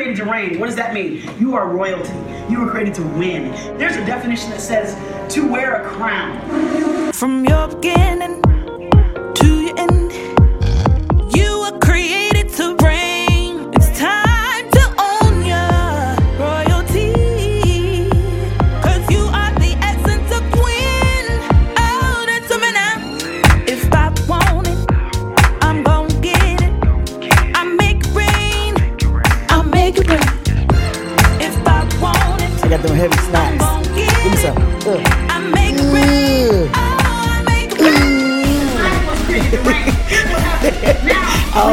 created to reign. What does that mean? You are royalty. You were created to win. There's a definition that says to wear a crown. From your beginning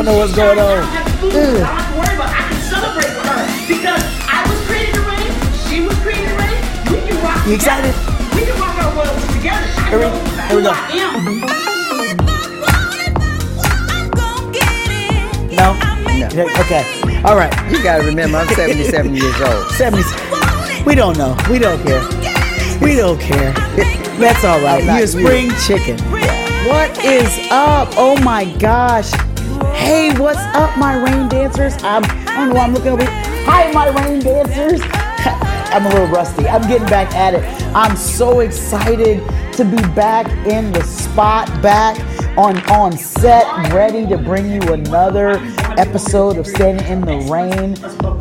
know what's going I on. don't have food. I don't have to worry about it. I can celebrate with her because I was created to reign. She was created to reign. We can rock You together. excited? We can rock our royalty together. I Here we- know here we go. I am. No? No. Okay. All right. You gotta remember, I'm 77 years old. 70. We don't know. We don't care. We don't care. That's all right. I'm You a spring chicken. What is up? Oh my gosh. Hey, what's up, my rain dancers? I'm, I don't know why I'm looking over. Hi, my rain dancers. I'm a little rusty. I'm getting back at it. I'm so excited to be back in the spot, back on, on set, ready to bring you another episode of Standing in the Reign,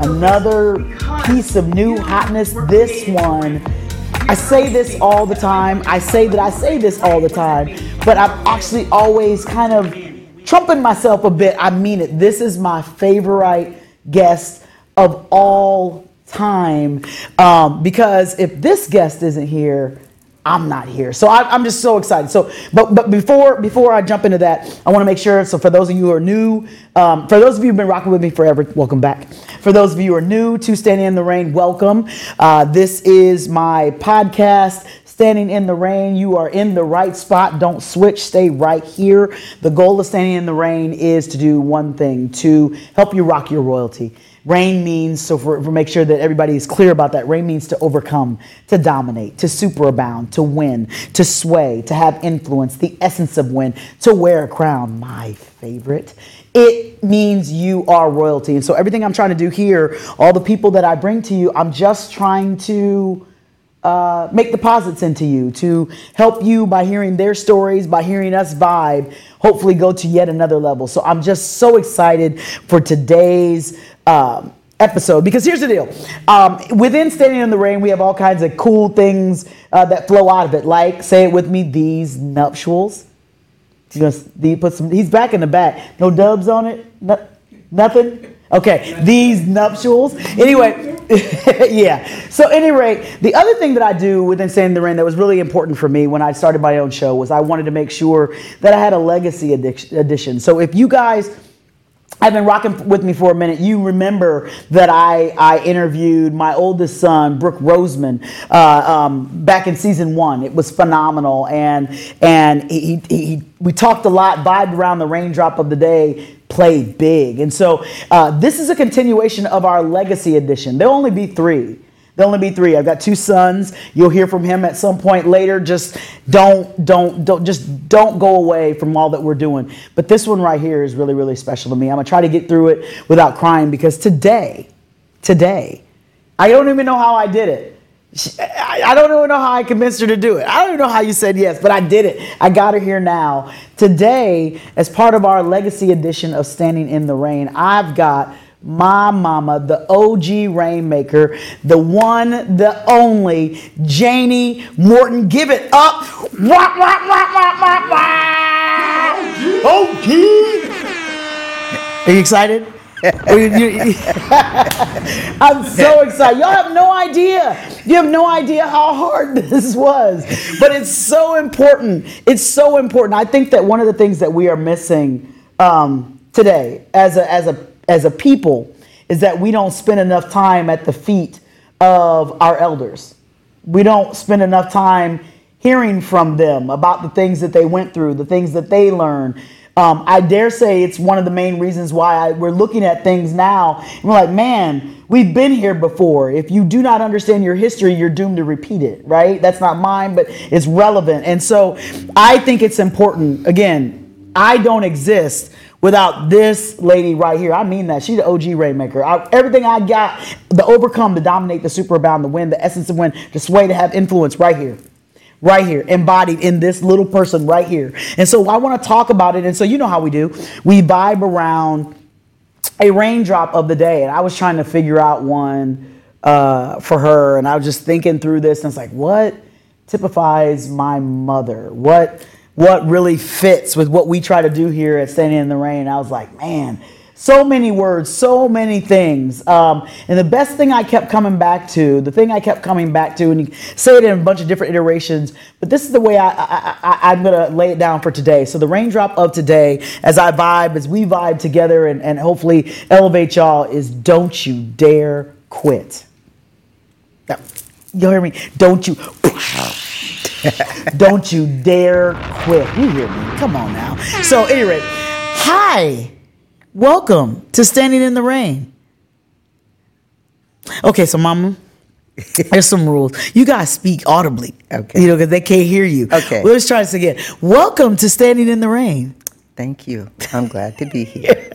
another piece of new hotness. This one I say this all the time. I say that I say this all the time, but I'm actually always kind of trumping myself a bit. I mean it. This is my favorite guest of all time um, because if this guest isn't here, I'm not here. So I, I'm just so excited. So, but but before before I jump into that, I want to make sure. So for those of you who are new, um, for those of you who've been rocking with me forever, welcome back. For those of you who are new to Standing in the Reign, welcome. Uh, this is my podcast. Standing in the Reign, you are in the right spot. Don't switch, stay right here. The goal of Standing in the Reign is to do one thing to help you rock your royalty. Reign means, so for, for make sure that everybody is clear about that, reign means to overcome, to dominate, to superabound, to win, to sway, to have influence, the essence of win, to wear a crown, my favorite. It means you are royalty. And so everything I'm trying to do here, all the people that I bring to you, I'm just trying to uh, make deposits into you to help you by hearing their stories, by hearing us vibe, hopefully go to yet another level. So I'm just so excited for today's um, episode because here's the deal. Um, within Standing in the Reign, we have all kinds of cool things uh, that flow out of it, like, say it with me, these nuptials. He's he put some. He's back in the back. No dubs on it. No, nothing. Okay, these nuptials. Anyway, yeah. So, any rate, the other thing that I do within Standing in the Reign that was really important for me when I started my own show was I wanted to make sure that I had a legacy edition. So, if you guys have been rocking with me for a minute, you remember that I, I interviewed my oldest son, Brooke Roseman, uh, um, back in season one. It was phenomenal, and and he, he, he we talked a lot, vibed around the raindrop of the day, played big, and so uh, this is a continuation of our legacy edition. There'll only be three. There'll only be three. I've got two sons. You'll hear from him at some point later. Just don't, don't, don't, just don't go away from all that we're doing. But this one right here is really, really special to me. I'm gonna try to get through it without crying because today, today, I don't even know how I did it. I don't even know how I convinced her to do it. I don't even know how you said yes, but I did it. I got her here now. Today, as part of our legacy edition of Standing in the Reign, I've got my mama, the OG Reignmaker, the one, the only, Janie Morton. Give it up. Wah, wah, wah, wah, wah, wah. OG. Are you excited? Are you- you- I'm so excited. Y'all have no idea. You have no idea how hard this was. But it's so important. It's so important. I think that one of the things that we are missing um, today as a, as, a, as a people is that we don't spend enough time at the feet of our elders. We don't spend enough time hearing from them about the things that they went through, the things that they learned. Um, I dare say it's one of the main reasons why I, we're looking at things now. We're like, man, we've been here before. If you do not understand your history, you're doomed to repeat it, right? That's not mine, but it's relevant. And so I think it's important. Again, I don't exist without this lady right here. I mean that. She's the OG Reignmaker. I, everything I got, the overcome, the dominate, the superabound, the win, the essence of win, the sway, to have influence right here. Right here, embodied in this little person right here. And so I want to talk about it. And so you know how we do. We vibe around a raindrop of the day. And I was trying to figure out one uh, for her. And I was just thinking through this. And it's like, what typifies my mother? What what really fits with what we try to do here at Standing in the Reign? I was like, man, so many words, so many things. Um, and the best thing I kept coming back to, the thing I kept coming back to, and you say it in a bunch of different iterations, but this is the way I, I, I, am going to lay it down for today. So the raindrop of today, as I vibe, as we vibe together and, and hopefully elevate y'all, is don't you dare quit. Now, you hear me? Don't you. Don't you dare quit. You hear me? Come on now. So, anyway, hi. Welcome to Standing in the Reign. Okay, so mama, there's some rules. You guys speak audibly. Okay. You know, because they can't hear you. Okay. Well, let's try this again. Welcome to Standing in the Reign. Thank you. I'm glad to be here.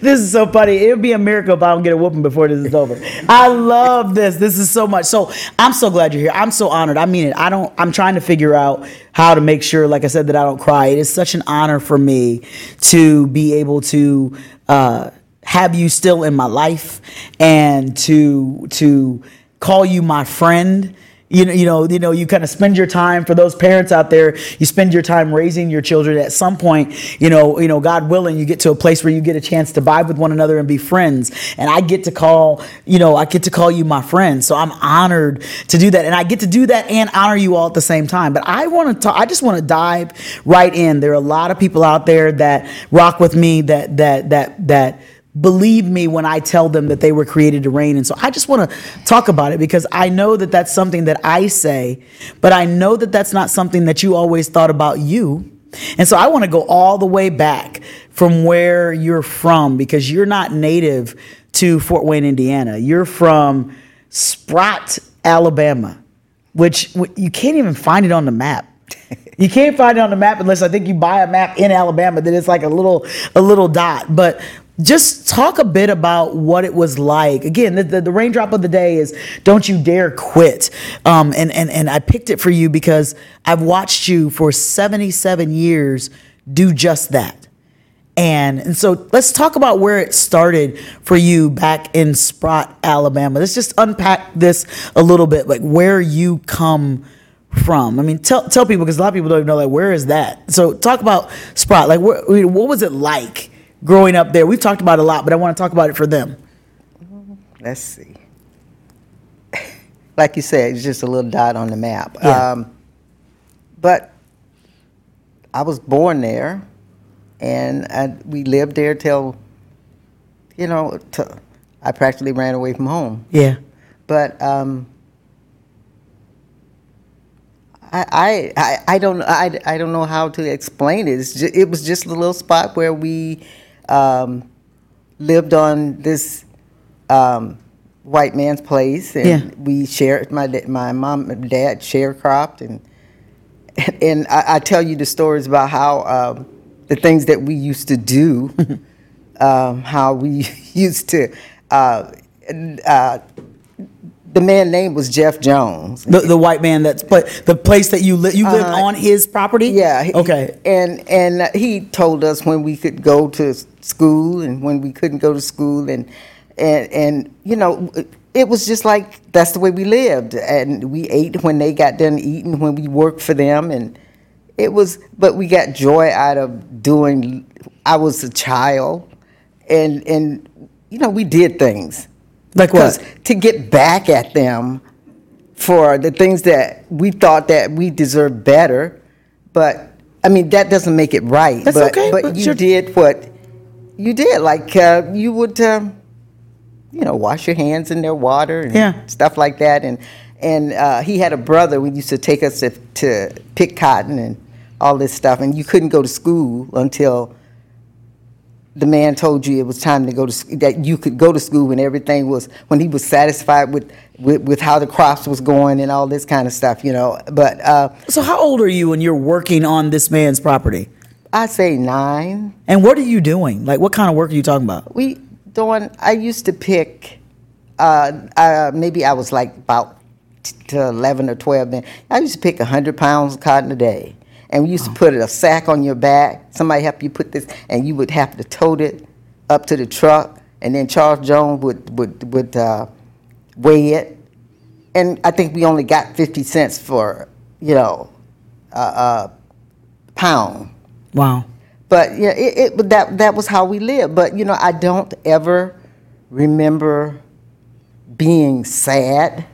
this is so funny. It would be a miracle if I don't get a whooping before this is over. I love this. This is so much. So I'm so glad you're here. I'm so honored. I mean it. I don't. I'm trying to figure out how to make sure, like I said, that I don't cry. It is such an honor for me to be able to uh, have you still in my life and to to call you my friend you know, you know, you know, you kind of spend your time for those parents out there. You spend your time raising your children. At some point, you know, you know, God willing, you get to a place where you get a chance to vibe with one another and be friends. And I get to call, you know, I get to call you my friend. So I'm honored to do that, and I get to do that and honor you all at the same time. But I want to talk. I just want to dive right in. There are a lot of people out there that rock with me. That that that that believe me when I tell them that they were created to reign. And so I just want to talk about it because I know that that's something that I say, but I know that that's not something that you always thought about you. And so I want to go all the way back from where you're from because you're not native to Fort Wayne, Indiana. You're from Sprott, Alabama, which you can't even find it on the map. You can't find it on the map unless I think you buy a map in Alabama that it's like a little a little dot. But just talk a bit about what it was like. Again, the, the, the raindrop of the day is don't you dare quit. Um, and, and, and I picked it for you because I've watched you for 77 years do just that. And, and so let's talk about where it started for you back in Sprott, Alabama. Let's just unpack this a little bit, like where you come from. I mean, tell tell people because a lot of people don't even know like where is that. So talk about Sprott. Like, where, what was it like growing up there? We've talked about it a lot, but I want to talk about it for them. Let's see. like you said, it's just a little dot on the map. Yeah. Um, but I was born there, and I, we lived there till, you know, t- I practically ran away from home. Yeah. But um, I, I, I don't I, I don't know how to explain it. It's ju- it was just a little spot where we um, lived on this um, white man's place, and Yeah. we shared my my mom and dad sharecropped, and and I, I tell you the stories about how um, the things that we used to do, um, how we used to. Uh, uh, the man name was Jeff Jones. The, the white man that's but the place that you li- you lived Uh-huh. on his property. Yeah. he- Okay. And and uh, he told us when we could go to school and when we couldn't go to school and and and you know it was just like that's the way we lived and we ate when they got done eating when we worked for them and it was but we got joy out of doing I was a child and and you know we did things Like what? to get back at them for the things that we thought that we deserved better, but I mean that doesn't make it right. That's but, okay, But but you did what you did. Like uh, you would, um, you know, wash your hands in their water and Yeah. stuff like that. And and uh, he had a brother who used to take us to, to pick cotton and all this stuff. And you couldn't go to school until the man told you it was time to go to that you could go to school when everything was when he was satisfied with with, with how the crops was going and all this kind of stuff you know but uh, So how old are you when you're working on this man's property? I say nine. And what are you doing? Like, what kind of work are you talking about? We doing. I used to pick. Uh, uh, maybe I was like about t- to eleven or twelve. Then I used to pick hundred pounds of cotton a day, and we used to put a sack on your back. Somebody help you put this, and you would have to tote it up to the truck, and then Charles Jones would would would uh, weigh it, and I think we only got fifty cents for you know a pound. Wow. But yeah, it, it but that that was how we lived. But you know, I don't ever remember being sad.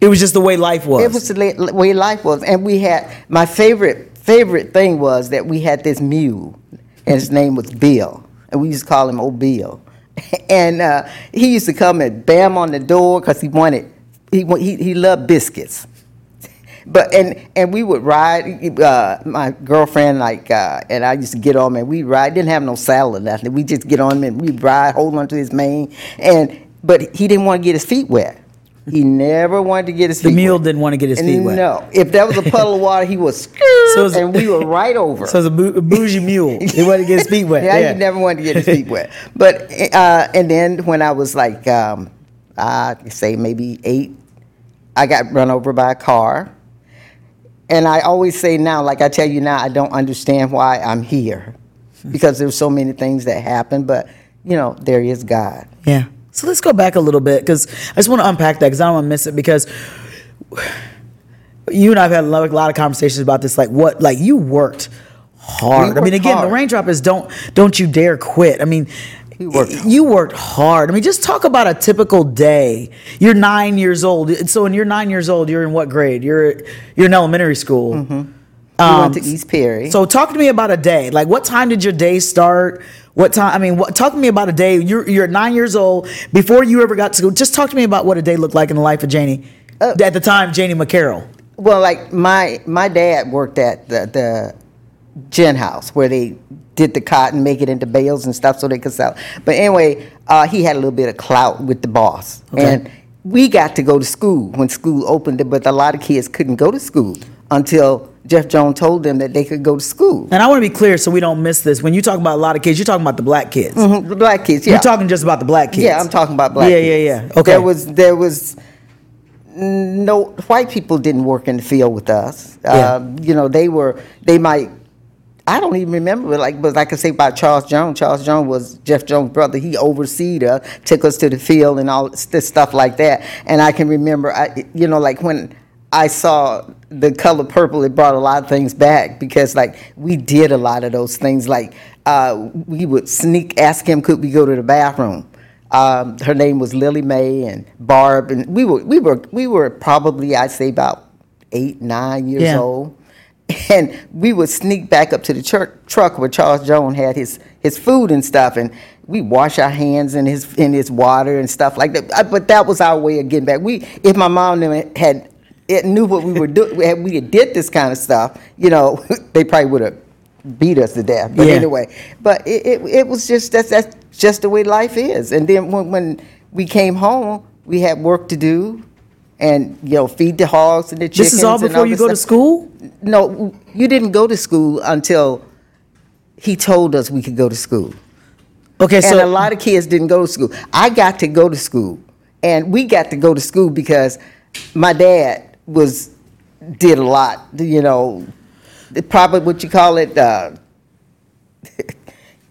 It was just the way life was. It was the way life was, and we had my favorite favorite thing was that we had this mule, and his name was Bill, and we used to call him Old Bill, and uh, he used to come and bam on the door because he wanted he he he loved biscuits. But and and we would ride. Uh, my girlfriend like uh, and I used to get on him and we ride. Didn't have no saddle or nothing. We just get on him and we ride, hold on to his mane. And but he didn't want to get his feet wet. He never wanted to get his The feet. mule wet. didn't want to get his And feet wet. No, if that was a puddle of water, he was So it's- and we were right over. So it's a, bou- a bougie mule. He wanted to get his feet wet. Yeah, Yeah. he never wanted to get his feet wet. But uh, and then when I was like, um, I say maybe eight, I got run over by a car. And I always say now, like I tell you now, I don't understand why I'm here, because there's so many things that happen. But you know, there is God. Yeah. So let's go back a little bit because I just want to unpack that because I don't want to miss it because you and I've had a lot, of conversations about this. Like what, like you worked hard. We I mean, again, the raindrop is don't don't you dare quit. I mean, We worked you worked hard. I mean, just talk about a typical day. You're nine years old. So when you're nine years old, you're in what grade? You're you're in elementary school. Um, went to East Perry. So talk to me about a day. Like what time did your day start? What time? I mean, what, talk to me about a day. You're you're nine years old before you ever got to school. Just talk to me about what a day looked like in the life of Janie. Uh, At the time, Janie McCarroll. Well, like my my dad worked at the the gin house where they did the cotton, make it into bales and stuff so they could sell. But anyway, uh, he had a little bit of clout with the boss, Okay. and we got to go to school when school opened. But a lot of kids couldn't go to school until Jeff Jones told them that they could go to school. And I want to be clear so we don't miss this. When you talk about a lot of kids, you're talking about the black kids. Mhm, The black kids, yeah. You're talking just about the black kids. Yeah, I'm talking about black Yeah, kids. yeah, yeah. Okay. There was there was no white people didn't work in the field with us. Yeah. Um, you know, they were they might I don't even remember but like but like I say about Charles Jones. Charles Jones was Jeff Jones' brother. He overseed us, took us to the field and all this stuff like that. And I can remember I you know like when I saw the color purple, it brought a lot of things back because like we did a lot of those things. Like uh, we would sneak, ask him, could we go to the bathroom? Um, her name was Lily Mae and Barb, and we were we were we were probably I'd say about eight nine years Yeah. old, and we would sneak back up to the church, truck where Charles Jones had his his food and stuff, and we wash our hands in his in his water and stuff like that. Uh, But that was our way of getting back. We if my mom had it knew what we were doing, we had did this kind of stuff, you know, they probably would have beat us to death. But Yeah. anyway, but it, it, it was just that's that's just the way life is. And then when, when we came home, we had work to do, and you know, feed the hogs and the chickens. This is all before you this go to school? No, you didn't go to school until he told us we could go to school. Okay, And so a lot of kids didn't go to school. I got to go to school, and we got to go to school because my dad was did a lot. You know, probably what you call it, uh,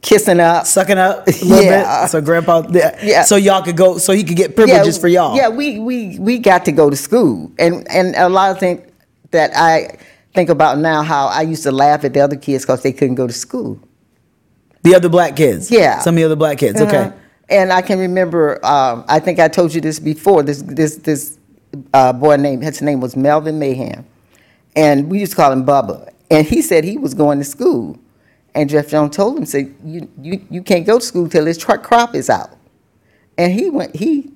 kissing up. sucking up a little Yeah. bit. So grandpa, yeah. Yeah. So y'all could go, so he could get privileges for y'all. Yeah, we, we, we got to go to school. And, and a lot of things that I think about now, how I used to laugh at the other kids because they couldn't go to school. The other black kids. Yeah. Some of the other black kids. Okay. Uh-huh. And I can remember, um, I think I told you this before, this, this, this uh, boy named, his name was Melvin Mayhem. And we used to call him Bubba. And he said he was going to school. And Jeff Jones told him, said, you, you, you can't go to school till his truck crop is out. And he went, he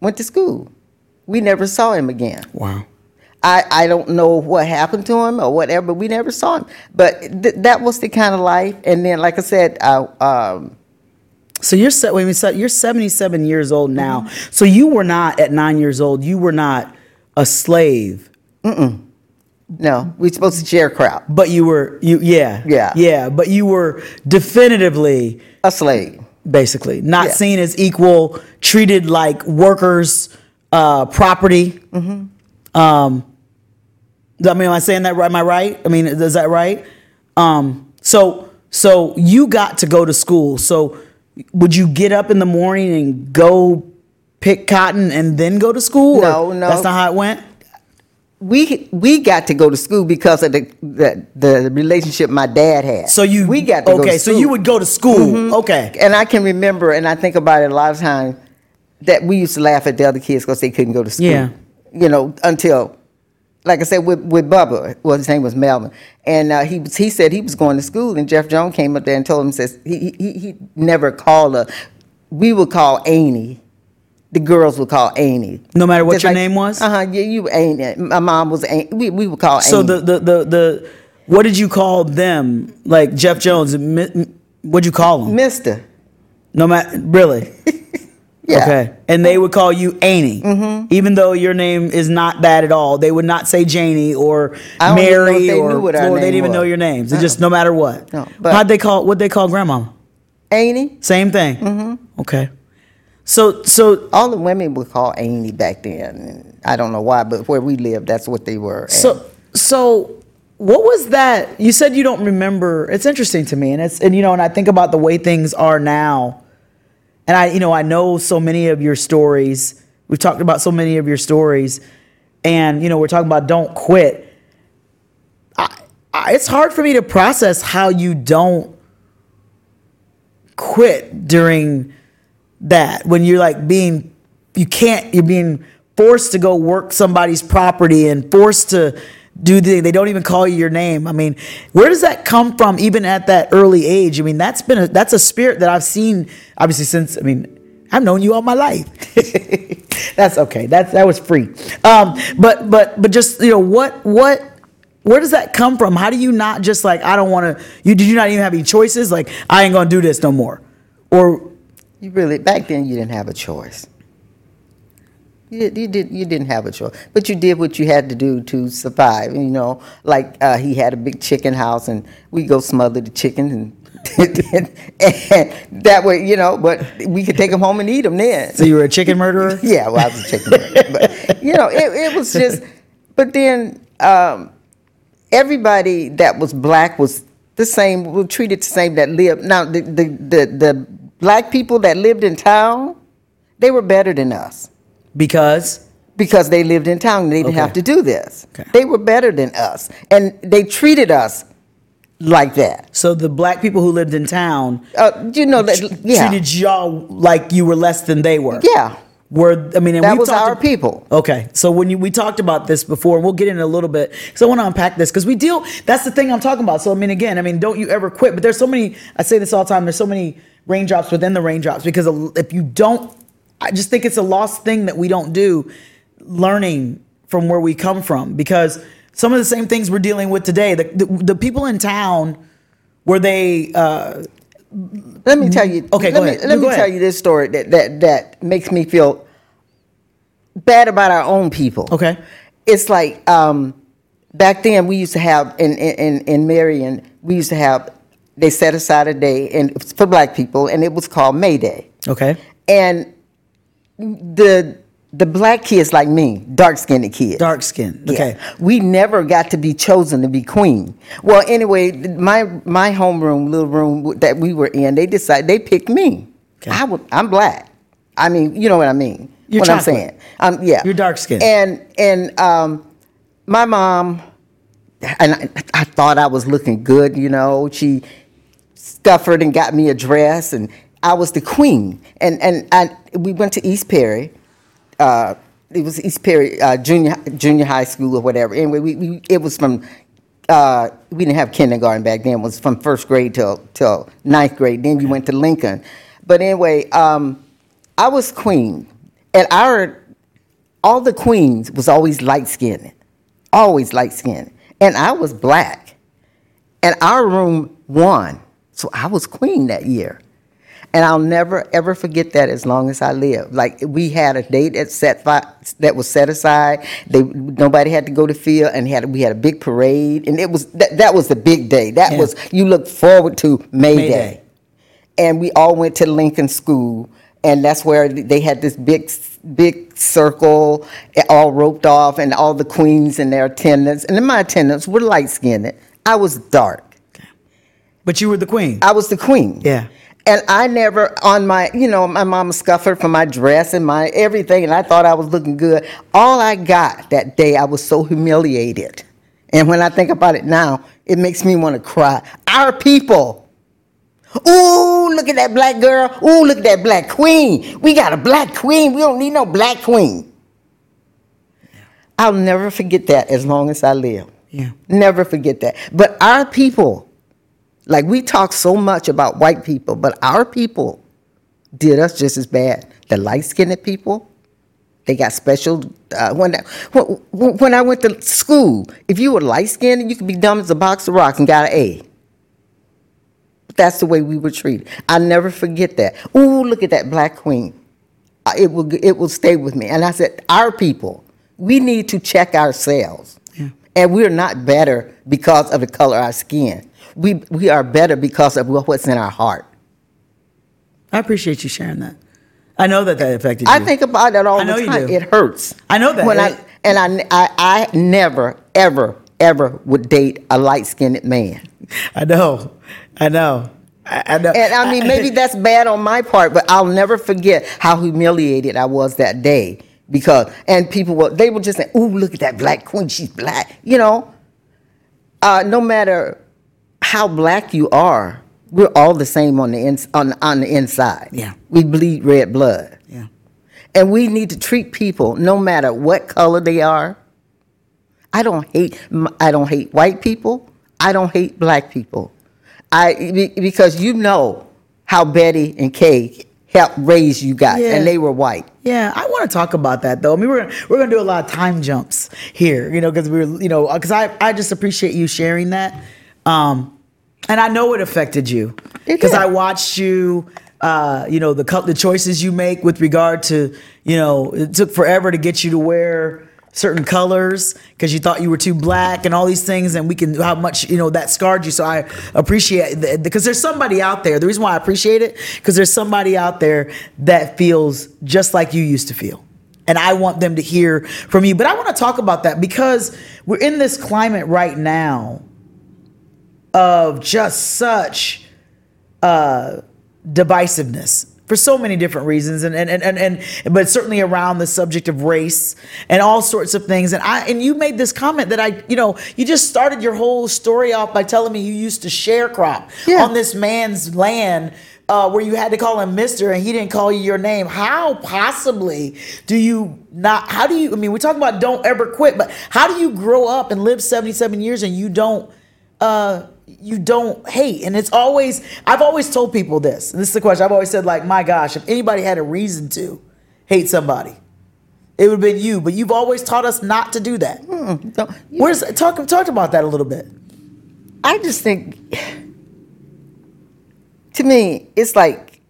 went to school. We never saw him again. Wow. I, I don't know what happened to him or whatever, but we never saw him. But th- that was the kind of life. And then, like I said, I, um, So you're se- wait so you're 77 years old now. Mm-hmm. So you were not at nine years old. You were not a slave. Mm-mm. No, we're supposed to sharecrop. but you were you yeah Yeah. yeah, but you were definitively A slave. basically not Yeah. seen as equal, treated like workers' uh, property. Mm-hmm. Um, I mean, am I saying that right? Am I right? I mean, is that right? Um, so, so you got to go to school. So, would you get up in the morning and go pick cotton and then go to school? No, no. That's not how it went. We we got to go to school because of the the, the relationship my dad had. So you we got to okay. go to so. Mm-hmm. you would go to school. Okay. And I can remember, and I think about it a lot of times, that we used to laugh at the other kids because they couldn't go to school. Yeah. You know, until, like I said, with, with Bubba, well, his name was Melvin, and uh, he was, he said he was going to school, and Jeff Jones came up there and told him, says he he, he never called her. We would call Annie. The girls would call Annie. No matter what your name was? Uh huh. Yeah, you Annie. My mom was Annie. We, we would call Amy. So Annie. the, the the the what did you call them? Like Jeff Jones? What'd you call him? Mister. No matter really. Yeah. Okay. And they would call you Annie, mm-hmm. even though your name is not that at all. They would not say Janie or I don't even know Mary they or knew what our Flora. They didn't even know your names. It just no matter what. No, How'd they call? what'd they call grandma? Annie. Same thing. Mm-hmm. Okay. So so All the women would call Annie back then. I don't know why, but where we lived, that's what they were. So so what was that? You said you don't remember. It's interesting to me, and it's and you know, and I think about the way things are now, and I you know I know so many of your stories. We've talked about so many of your stories, and you know we're talking about don't quit. I, I, it's hard for me to process how you don't quit during that. When you're like being you can't you're being forced to go work somebody's property and forced to do the they don't even call you your name. I mean where does that come from even at that early age? I mean that's been a that's a spirit that i've seen obviously since i mean i've known you all my life. That's okay. That's that was free. Um but but but just you know what what where does that come from? How do you not just like i don't want to you did you not even have any choices? Like i ain't gonna do this no more. Or you really back then you didn't have a choice. You you did you didn't have a choice, but you did what you had to do to survive. You know, like uh, he had a big chicken house, and we go smother the chickens, and, and that way, you know. But we could take them home and eat them then. So you were a chicken murderer? Yeah, well, I was a chicken. murderer. but you know, it, it was just. But then um, everybody that was black was the same. Was treated the same that lived. Now the the the, the black people that lived in town, they were better than us Because because they lived in town. and They didn't Okay. have to do this. Okay. They were better than us, and they treated us like that. so the black people who lived in town Uh, you know that. Yeah, treated y'all like you were less than they were. yeah. Were I mean, and That was talked our ab- people. Okay, so when you, we talked about this before, we'll get in a little bit because I want to unpack this because we deal. That's the thing I'm talking about. So I mean, again, I mean, don't you ever quit? But there's so many. I say this all the time. There's so many raindrops within the raindrops because if you don't, I just think it's a lost thing that we don't do, learning from where we come from because some of the same things we're dealing with today. The the, the people in town where they. Uh, Let me tell you. Okay, let go me, ahead. Let No, me tell you this story that, that that makes me feel bad about our own people. Okay. It's like um, back then we used to have in in in Marion we used to have they set aside a day and for black people and it was called May Day okay. and the the black kids like me dark skinned kids Dark skin. yeah. Okay. We never got to be chosen to be queen. Well, anyway, my my homeroom, little room that we were in, they decided they picked me. Okay. I was, I'm black. I mean, you know what I mean. You're what I'm chocolate. saying. Um, yeah. You're dark-skinned. And and um, my mom, and I, I thought I was looking good. You know, she scuffered and got me a dress, and I was the queen. And and I, we went to East Perry. Uh, it was East Perry uh, junior junior high school or whatever. Anyway, we, we it was from. Uh, we didn't have kindergarten back then. It was from first grade till till ninth grade. Then you went to Lincoln. But anyway, um, I was queen, and our all the queens was always light skinned, always light skinned, and I was black, and our room won, so I was queen that year. And I'll never ever forget that as long as I live. Like we had a date at set fi- that was set aside. They nobody had to go to field, and had we had a big parade, and it was that, that was the big day. That Yeah. was you look forward to May, May Day. Day. And we all went to Lincoln School, and that's where they had this big big circle, eh, all roped off, and all the queens and their attendants. And then my attendants were light skinned. I was dark. But you were the queen. I was the queen. Yeah. And I never on my, you know, my mama scuffed for my dress and my everything, and I thought I was looking good. All I got that day, I was so humiliated. And when I think about it now, it makes me want to cry. Our people. Ooh, look at that black girl. Ooh, look at that black queen. We got a black queen. We don't need no black queen. I'll never forget that as long as I live. Yeah. Never forget that. But our people, like we talk so much about white people, but our people did us just as bad. The light skinned people, they got special. Uh, when, I, when, I went to school, if you were light skinned, you could be dumb as a box of rocks and got an A. That's the way we were treated. I'll never forget that. Ooh, look at that black queen. Uh, It will, it will stay with me. And I said, our people, we need to check ourselves. And we're not better because of the color of our skin. We, we are better because of what's in our heart. I appreciate you sharing that. I know that that affected you. I think about that all the time. I know the you do. It hurts. I know that. When I, and I, I, I never, ever, ever would date a light skinned man. I know. I know. I, I know. And I mean, maybe that's bad on my part, but I'll never forget how humiliated I was that day because, and people were, they were just saying, "Ooh, look at that black queen, she's black," you know. Uh, no matter how black you are, we're all the same on the ins on on the inside. Yeah. we bleed red blood, yeah. and we need to treat people no matter what color they are. I don't hate I don't hate white people. I don't hate black people. I because you know how Betty and Kay helped raise you guys, Yeah. and they were white. Yeah, I want to talk about that though. I mean, we're gonna, we're gonna do a lot of time jumps here, you know, because we're you know because I I just appreciate you sharing that, um, and I know it affected you because. I watched you. Uh, you know the the choices you make with regard to you know it took forever to get you to wear certain colors because you thought you were too black and all these things and we can how much you know that scarred you. So i appreciate because there's somebody out there. The reason why i appreciate it because there's somebody out there that feels just like you used to feel. And i want them to hear from you. But i want to talk about that because we're in this climate right now of just such uh, divisiveness for so many different reasons and and, and and and but certainly around the subject of race and all sorts of things and I and you made this comment that I you know you just started your whole story off by telling me you used to sharecrop Yeah. on this man's land uh, where you had to call him Mister and he didn't call you your name. How possibly do you not? How do you? I mean, we talk about don't ever quit, but how do you grow up and live seventy seven years and you don't? uh, you don't hate. And it's always, I've always told people this. And this is the question. I've always said, like, my gosh, if anybody had a reason to hate somebody, it would have been you. But you've always taught us not to do that. Don't- Where's talk talk about that a little bit? I just think, to me, it's like,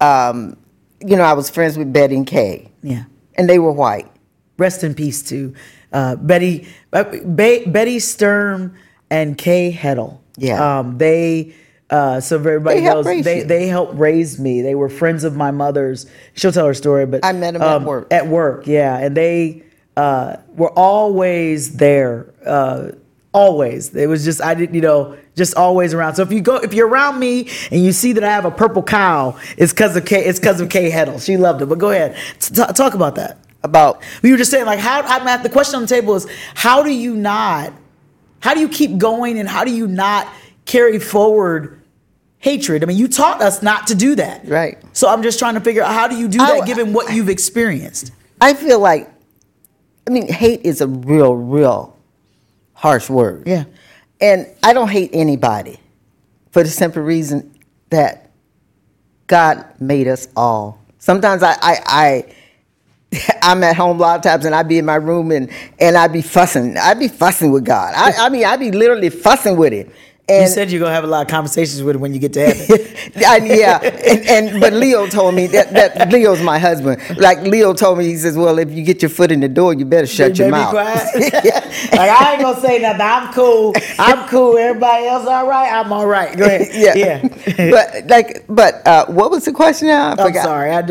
um, you know, I was friends with Betty and Kay, Yeah. and they were white. Rest in peace to uh, Betty, uh, Be- Betty Sturm and Kay Heddle. Yeah. Um, they. Uh, so everybody They knows, they you. they helped raise me. They were friends of my mother's. She'll tell her story, but um, I met 'em at work. At work, yeah, and they uh, were always there. Uh, always, it was just I didn't, you know, just always around. So if you go, if you're around me and you see that I have a purple cow, it's because of Kay. It's because of Kay Heddle. She loved it. But go ahead, T- talk about that. About We were just saying, like, how I'm at the question on the table is how do you not, how do you keep going and how do you not carry forward hatred? I mean, you taught us not to do that. Right. So I'm just trying to figure out how do you do that I- given what you've experienced? I feel like, I mean, hate is a real, real harsh word. Yeah. And I don't hate anybody for the simple reason that God made us all. Sometimes I, I, I I'm at home a lot of times and I'd be in my room and, and I'd be fussing. I'd be fussing with God. I, I mean, I'd be literally fussing with him. And And said you're gonna have a lot of conversations with him when you get to heaven. I, yeah, and, and but Leo told me that, that Leo's my husband. Like Leo told me, he says, "Well, if you get your foot in the door, you better shut You your mouth." like I ain't gonna say nothing. I'm cool. I'm cool. Everybody else all right. I'm all right. Go ahead. yeah, Yeah. but like, but uh, what was the question now? I I'm sorry. I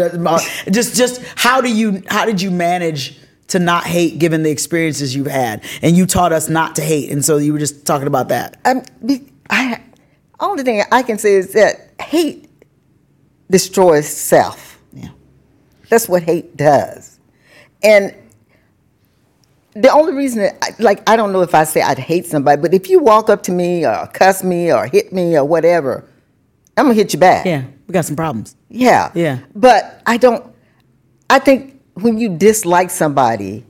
just just how do you how did you manage to not hate given the experiences you've had? And you taught us not to hate, and so you were just talking about that. Um, be- I, only thing I can say is that hate destroys self. Yeah. That's what hate does. And the only reason that, I- like, I don't know if I say I'd hate somebody, but if you walk up to me or cuss me or hit me or whatever, I'm gonna hit you back. Yeah. We got some problems. Yeah. Yeah. But I don't, I think when you dislike somebody,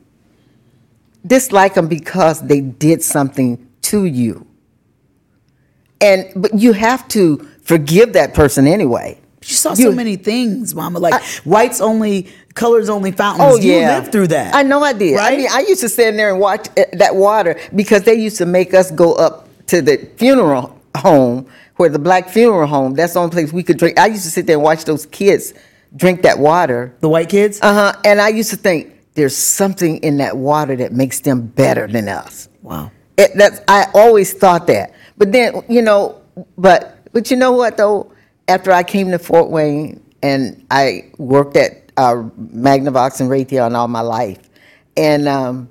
dislike them because they did something to you. And, but you have to forgive that person anyway. You saw so many things, Mama. Like I- whites only, colors only fountains. Oh you yeah, lived through that. I know I did. Right? I mean, I used to stand there and watch uh, that water because they used to make us go up to the funeral home, where the black funeral home. That's the only place we could drink. I used to sit there and watch those kids drink that water. the white kids. Uh huh. And I used to think there's something in that water that makes them better than us. wow. It, that's I always thought that. But then you know, but but you know what though? After I came to Fort Wayne and I worked at uh, Magnavox and Raytheon all my life, and um,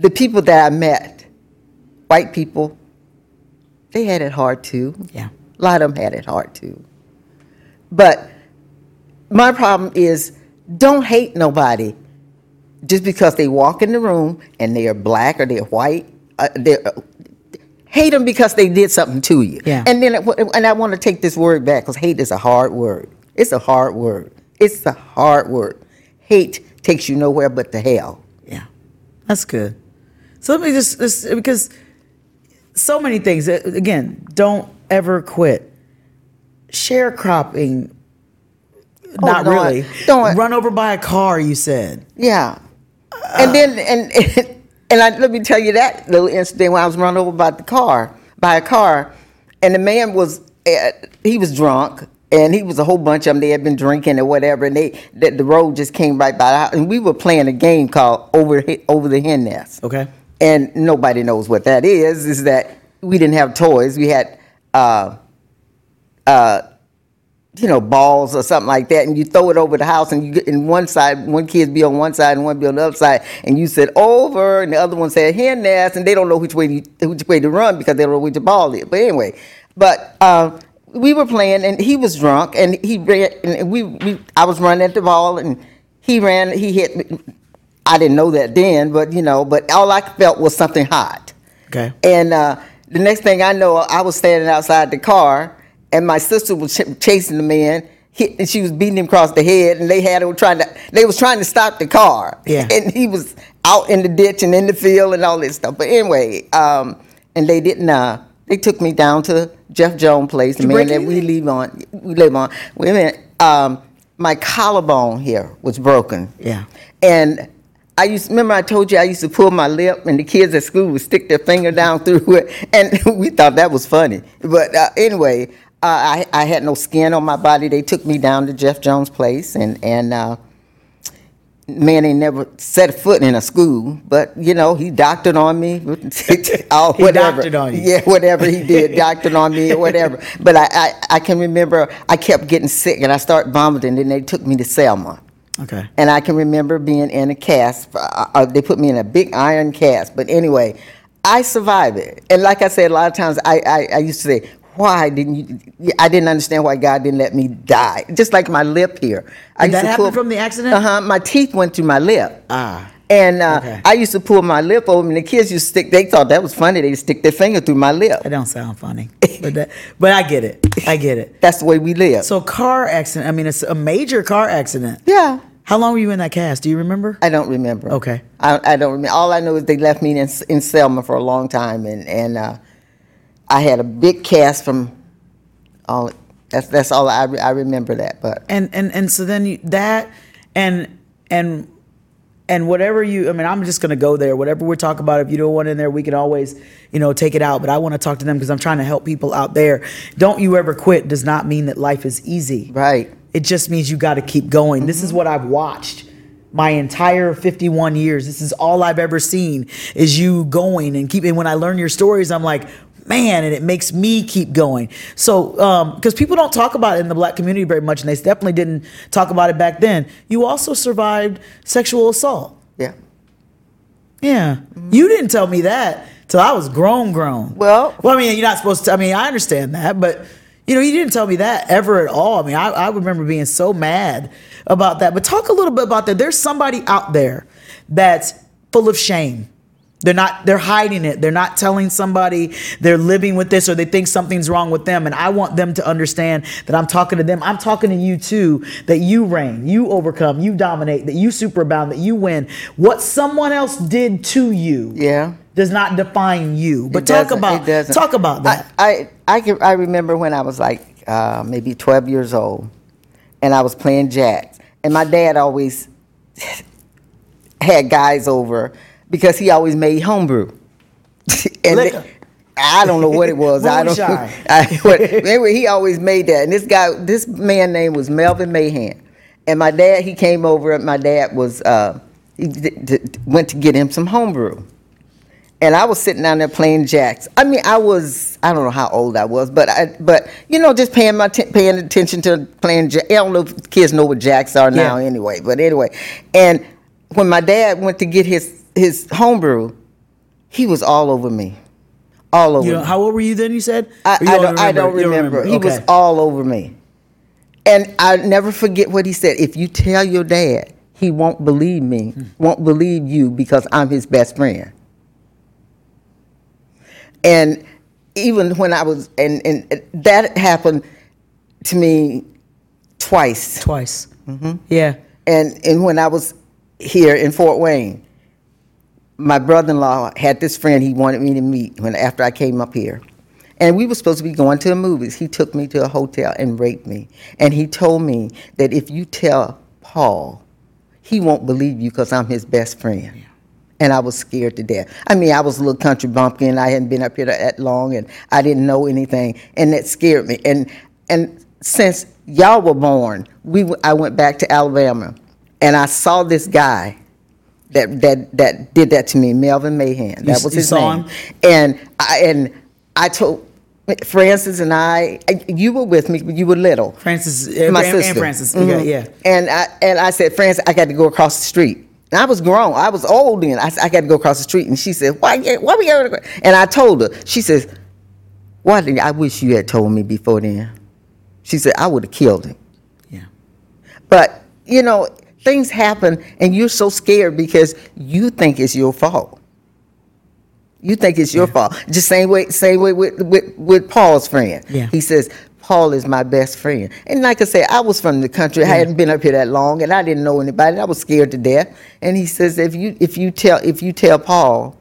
the people that I met, white people, they had it hard too. Yeah. A lot of them had it hard too. But my problem is don't hate nobody just because they walk in the room and they are black or they're white. Uh, they're, uh, hate them because they did something to you. Yeah. And then, it- and I want to take this word back because hate is a hard word. It's a hard word. It's a hard word. Hate takes you nowhere but to hell. Yeah, that's good. So let me just, just because so many things. uh, Again, don't ever quit. Sharecropping, not don't- really. don't- Run over by a car. You said. Yeah. and then and and I, let me tell you that little incident when I was run over by the car by a car, and the man was uh, he was drunk. And he was a whole bunch of them. They had been drinking or whatever, and they the, the road just came right by. And we were playing a game called over over the hen nest. Okay. And nobody knows what that is. Is that we didn't have toys. We had uh, uh, you know, balls or something like that, and you throw it over the house, and you get in one side, one kid be on one side and one be on the other side, and you said over, and the other one said hen nest, and they don't know which way to, which way to run because they don't know which the ball is. But anyway, but uh, we were playing, and he was drunk, and he ran, and we, we I was running at the ball, and he ran, he hit me. I didn't know that then, but you know, but all I felt was something hot. Okay. And uh, the next thing I know, I was standing outside the car, and my sister was ch- chasing the man. Hit, and she was beating him across the head, and they had him trying to. They was trying to stop the car. Yeah. And he was out in the ditch and in the field and all this stuff. But anyway, um, and they didn't. Uh, they took me down to Jeff Jones' place, the man that we live on. We live on. Wait a minute. Um, my collarbone here was broken. Yeah. And I used remember I told you I used to pull my lip, and the kids at school would stick their finger down through it, and we thought that was funny. But uh, anyway, uh, I I had no skin on my body. They took me down to Jeff Jones' place, and and uh, man ain't never set foot in a school, but you know he doctored on me, He whatever. doctored on you. Yeah, whatever he did, doctored on me or whatever. But I, I I can remember I kept getting sick, and I started vomiting. Then they took me to Selma. Okay. And I can remember being in a cast. Uh, uh, they put me in a big iron cast. But anyway, I survived it. And like I said, a lot of times I, I, I used to say, why didn't you? I didn't understand why God didn't let me die. Just like my lip here. I Did that happen from the accident? Uh huh. My teeth went through my lip. Ah. And uh, Okay. I used to pull my lip over, and the kids used to stick. They thought that was funny. They stick their finger through my lip. That don't sound funny, but that, but I get it. I get it. That's the way we live. So car accident. I mean, it's a major car accident. yeah. How long were you in that cast? Do you remember? I don't remember. Okay. I, I don't remember. All I know is they left me in, in Selma for a long time, and and uh, I had a big cast from all. That's that's all I, re- I remember that. But and and and so then you, that and and and whatever you, I mean, I'm just gonna go there. Whatever we're talking about, if you don't want in there, we can always, you know, take it out. But I want to talk to them because I'm trying to help people out there. Don't you ever quit does not mean that life is easy. Right. It just means you got to keep going. This is mm-hmm. what I've watched my entire 51 years. This is all I've ever seen is you going and keeping. When I learn your stories, I'm like, man, and it makes me keep going. So, um, because people don't talk about it in the black community very much, and they definitely didn't talk about it back then. You also survived sexual assault. Yeah. Yeah, you didn't tell me that till I was grown, grown. Well- well, I mean, you're not supposed to. I mean, I understand that, but you know, you didn't tell me that ever at all. I mean, I, I remember being so mad about that. But talk a little bit about that. There's somebody out there that's full of shame. They're not, they're hiding it. They're not telling somebody they're living with this or they think something's wrong with them. And I want them to understand that I'm talking to them. I'm talking to you too, that you reign, you overcome, you dominate, that you superabound, that you win. What someone else did to you Yeah. does not define you. But It talk about talk about that. I, I, I, can, I remember when I was like uh, maybe 12 years old and I was playing jacks. And my dad always had guys over because he always made homebrew. and Liquor. they- I don't know what it was. I don't. I, but anyway, he always made that. And this guy, this man name was Melvin Mahan. And my dad, he came over. And my dad was uh, he d- d- went to get him some homebrew. And I was sitting down there playing jacks. I mean, I was I don't know how old I was, but I but you know just paying my t- paying attention to playing. Ja- I don't know if kids know what jacks are now Yeah. anyway. But anyway, and when my dad went to get his his homebrew, he was all over me, all over. You know, me. how old were you then? You said I, you I don't, I don't You remember. He was all over me. And I never forget what he said. If you tell your dad, he won't believe me, Hmm. won't believe you because I'm his best friend. And even when I was, and, and that happened to me twice. twice. Mm-hmm. Yeah. And and when I was here in Fort Wayne, my brother-in-law had this friend he wanted me to meet when after I came up here. And we were supposed to be going to the movies. He took me to a hotel and raped me. And he told me that if you tell Paul, he won't believe you because I'm his best friend. And I was scared to death. I mean, I was a little country bumpkin. I hadn't been up here that long, and I didn't know anything, and that scared me. And and since y'all were born, we I went back to Alabama, and I saw this guy that that that did that to me, Melvin Mahan. That s- was you his name. him? And I and I told Francis and I, you were with me, you were little Francis uh, my and, sister. and Francis. Mhm. Yeah, yeah. And I and I said, Francis, I got to go across the street. And I was grown. I was old then. I, I got to go across the street. And she said, Why? Why we going to go? And I told her. She says, Why did I wish you had told me before then? She said, I would have killed him. Yeah. But you know, things happen, and you're so scared because you think it's your fault. You think it's your fault. Just same way, same way with, with with Paul's friend. Yeah. He says Paul is my best friend, and like I said, I was from the country. I hadn't been up here that long, and I didn't know anybody. I was scared to death. And he says, if you if you tell if you tell Paul,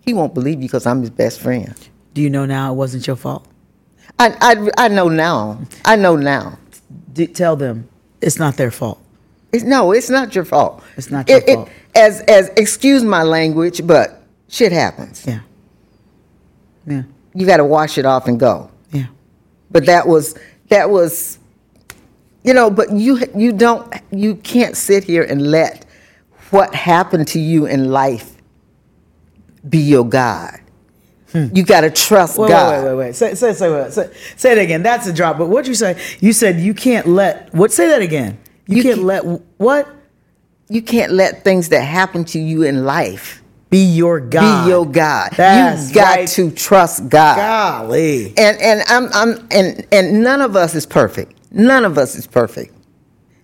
he won't believe you because I'm his best friend. Do you know now it wasn't your fault? I I, I know now. I know now. D- tell them it's not their fault. It's, no, it's not your fault. It's not your It- it- fault. as as excuse my language, but shit happens. Yeah. Yeah. You got to wash it off and go. Yeah. But that was that was, you know. But you you don't you can't sit here and let what happened to you in life be your God. You got to trust Hmm. Wait, God. wait, wait, wait, wait. Say, say, say, say, say it again. That's a drop. But what'd you say? You said you can't let. What? Say that again. You, You can't can't- let what You can't let things that happen to you in life be your God. be your God. That's you got right. to trust God. Golly. and and I'm I'm and and none of us is perfect. None of us is perfect.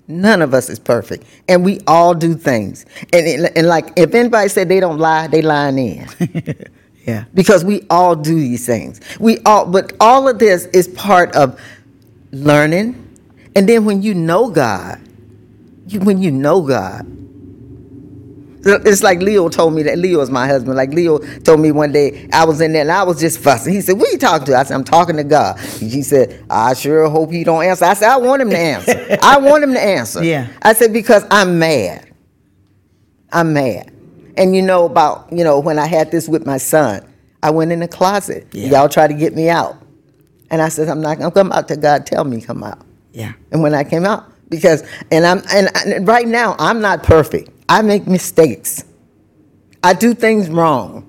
None of us is perfect, and we all do things. And and, and like if anybody said they don't lie, they lying in Yeah. because we all do these things. We all, but all of this is part of learning, and then when you know God, you, when you know God. It's like Leo told me that Leo is my husband. Like Leo told me one day I was in there and I was just fussing. He said, "What are you talking to?" I said, "I'm talking to God." He said, "I sure hope he don't answer." I said, "I want him to answer. I want him to answer." Yeah. I said because I'm mad. I'm mad. And you know about, you know, when I had this with my son, I went in the closet. Yeah. Y'all tried to get me out. And I said, I'm not gonna come out till God tell me come out. Yeah. And when I came out, because and I'm and, right now I'm not perfect. I make mistakes. I do things wrong.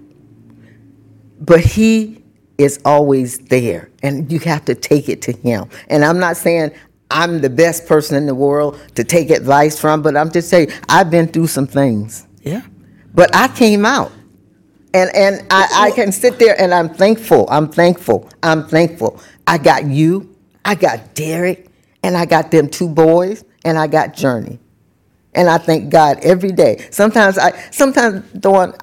But he is always there and you have to take it to him. And I'm not saying I'm the best person in the world to take advice from, but I'm just saying I've been through some things. Yeah. But I came out. And and I, I can sit there and I'm thankful. I'm thankful. I'm thankful. I got you, I got Derek, and I got them two boys, and I got Journey. And I thank God every day. Sometimes I sometimes Dawn,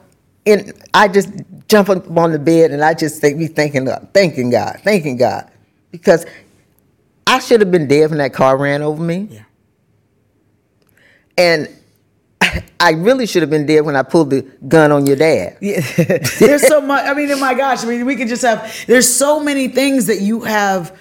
in I just jump up on the bed and I just think be thanking God, thanking God, thanking God. Because I should have been dead when that car ran over me. Yeah. And I really should have been dead when I pulled the gun on your dad. Yeah. there's so much. I mean, oh my gosh. I mean, we could just have. There's so many things that you have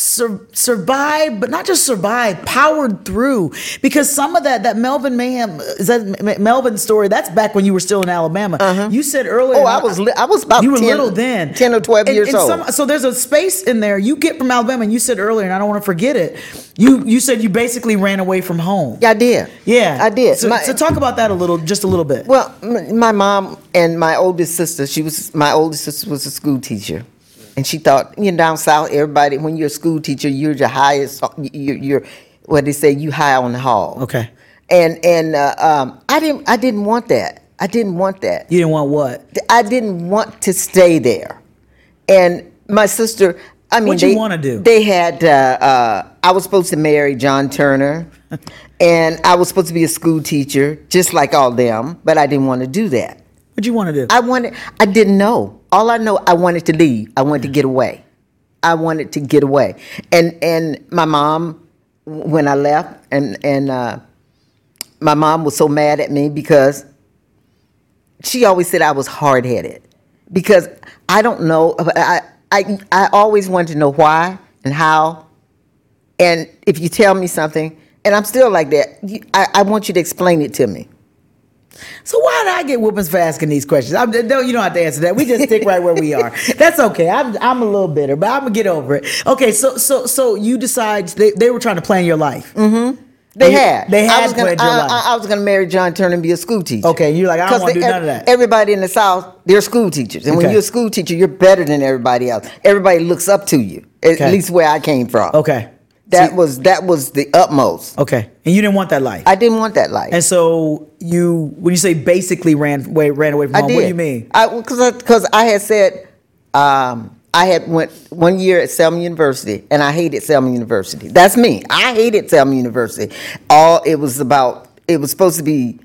sur- survived, but not just survived, powered through. Because some of that, that Melvin Mahan, is that M- Melvin story? That's back when you were still in Alabama. Uh-huh. You said earlier. Oh, I was li- I was about You were 10 little then, 10 or 12 And- years and old. some- so there's a space in there. You get from Alabama, and you said earlier, and I don't want to forget it. You you said you basically ran away from home. Yeah, I did. Yeah, I did. So, My- so talk about that a little, just a little bit. Well, m- my mom and my oldest sister, she was my oldest sister was a school teacher, and she thought you know down south everybody when you're a school teacher you're the highest you're, you're what they say you high on the hall. Okay. And and uh, um, I didn't I didn't want that. I didn't want that. you didn't want what? I didn't want to stay there. And my sister, I mean, What'd you they, wanna do? They had. Uh, uh, I was supposed to marry John Turner, and I was supposed to be a school teacher, just like all them. But I didn't want to do that. What'd you want to do? I wanted. I didn't know. All I know, I wanted to leave. I wanted to get away. I wanted to get away. And and my mom, when I left, and and uh, my mom was so mad at me because she always said I was hard headed because I don't know. I, I I always wanted to know why and how, and if you tell me something, and I'm still like that, you, I, I want you to explain it to me. So why did I get whoopings for asking these questions? I'm, no, you don't have to answer that. We just stick right where we are. That's okay. I'm, I'm a little bitter, but I'm gonna get over it. Okay, so so so you decide they, they were trying to plan your life. Mm-hmm. They had. They I had was gonna, planned your I, life. I, I was going to marry John Turner and be a school teacher. Okay, you're like, I don't 'Cause wanna do none of that. Everybody in the South, they're school teachers, and when you're a school teacher, you're better than everybody else. Everybody looks up to you. At Okay. least where I came from. Okay. That See- was that was the utmost. Okay, and you didn't want that life. I didn't want that life. and so you, when you say basically ran away, ran away from I home, did. what do you mean? I Because because I, had said um, I had went one year at Selma University, and I hated Selma University. That's me. I hated Selma University. All it was about. It was supposed to be.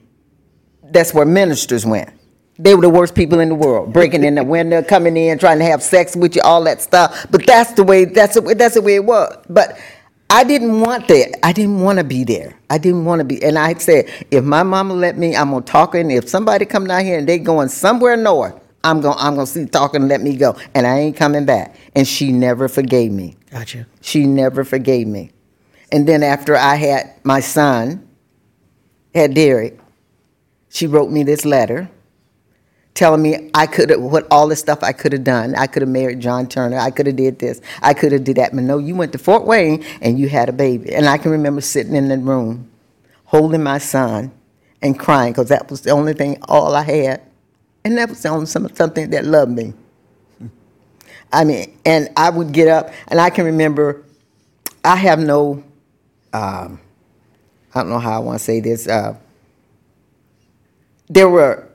That's where ministers went. They were the worst people in the world, breaking in the window, coming in, trying to have sex with you, all that stuff. But that's the way. That's the, way- that's the way it was. But I didn't want that. I didn't want to be there. I didn't want to be. And I said, if my mama let me, I'm gonna talk. And if somebody come down here and they going somewhere north, I'm gonna I'm gonna see talking and let me go. And I ain't coming back. And she never forgave me. Gotcha. She never forgave me. And then after I had my son, had Derek, she wrote me this letter telling me I could have what all the stuff I could have done. I could have married John Turner. I could have did this. I could have did that. But no, you went to Fort Wayne and you had a baby. And I can remember sitting in the room, holding my son and crying because that was the only thing all I had, and that was the only some, something that loved me. I mean, and I would get up, and I can remember. I have no. Um, I don't know how I want to say this. Uh, there were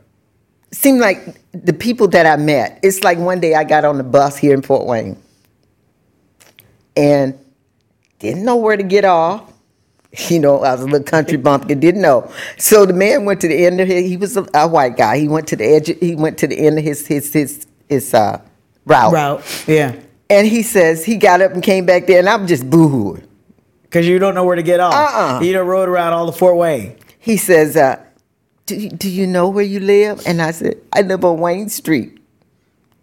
seemed like the people that I met. It's like one day I got on the bus here in Fort Wayne, and didn't know where to get off. You know, I was a little country bumpkin, didn't know. So the man went to the end of his. He was a, a white guy. He went to the edge. He went to the end of his his his his uh, route. Route. Yeah. And he says he got up and came back there, and I'm just boohooing. Because you don't know where to get off. Uh-uh. You done rode around all the Fort Wayne. He says, uh, do, you, "Do you know where you live?" And I said, "I live on Wayne Street."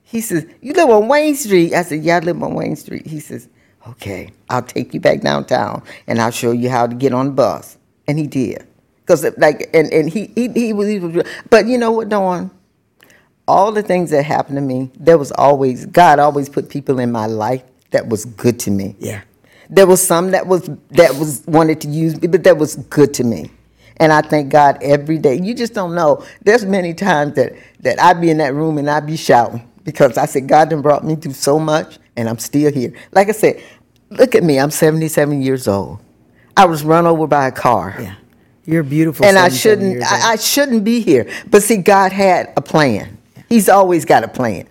He says, "You live on Wayne Street?" I said, "Yeah, I live on Wayne Street." He says, "Okay, I'll take you back downtown, and I'll show you how to get on the bus." And he did. Because like, and and he he he was, he was, but you know what, Dawn? All the things that happened to me, there was always God always put people in my life that was good to me. Yeah. There was some that was that was wanted to use me, but that was good to me. And I thank God every day. You just don't know. There's many times that that I be in that room and I'd be shouting because I said God done brought me through so much, and I'm still here. Like I said, look at me. I'm 77 years old. I was run over by a car. Yeah. You're beautiful. And I shouldn't. I, I shouldn't be here. But see, God had a plan. He's always got a plan.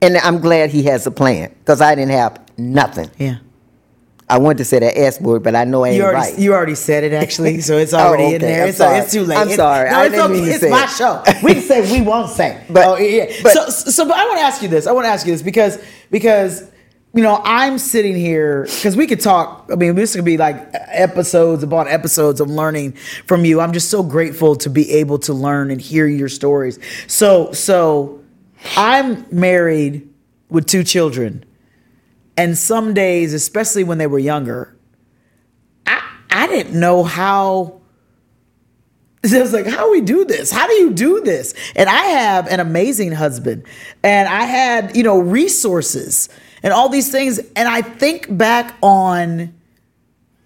And I'm glad he has a plan. Because I didn't have nothing. yeah. I wanted to say that S word, but I know I ain't You already, right. you already said it actually, so it's Oh, already in there. Uh, it's, sorry. it's too late. I'm It's- sorry. No, I it's, okay. it's my show. We can say we won't say. But- oh, yeah. but- so, so, but I want to ask you this. I want to ask you this because because you know I'm sitting here because we could talk. I mean, this could be like episodes upon episodes of learning from you. I'm just so grateful to be able to learn and hear your stories. So, so I'm married with two children. And some days, especially when they were younger, I I didn't know how. I was like, how do we do this? How do you do this? And I have an amazing husband, and I had you know resources and all these things, and I think back on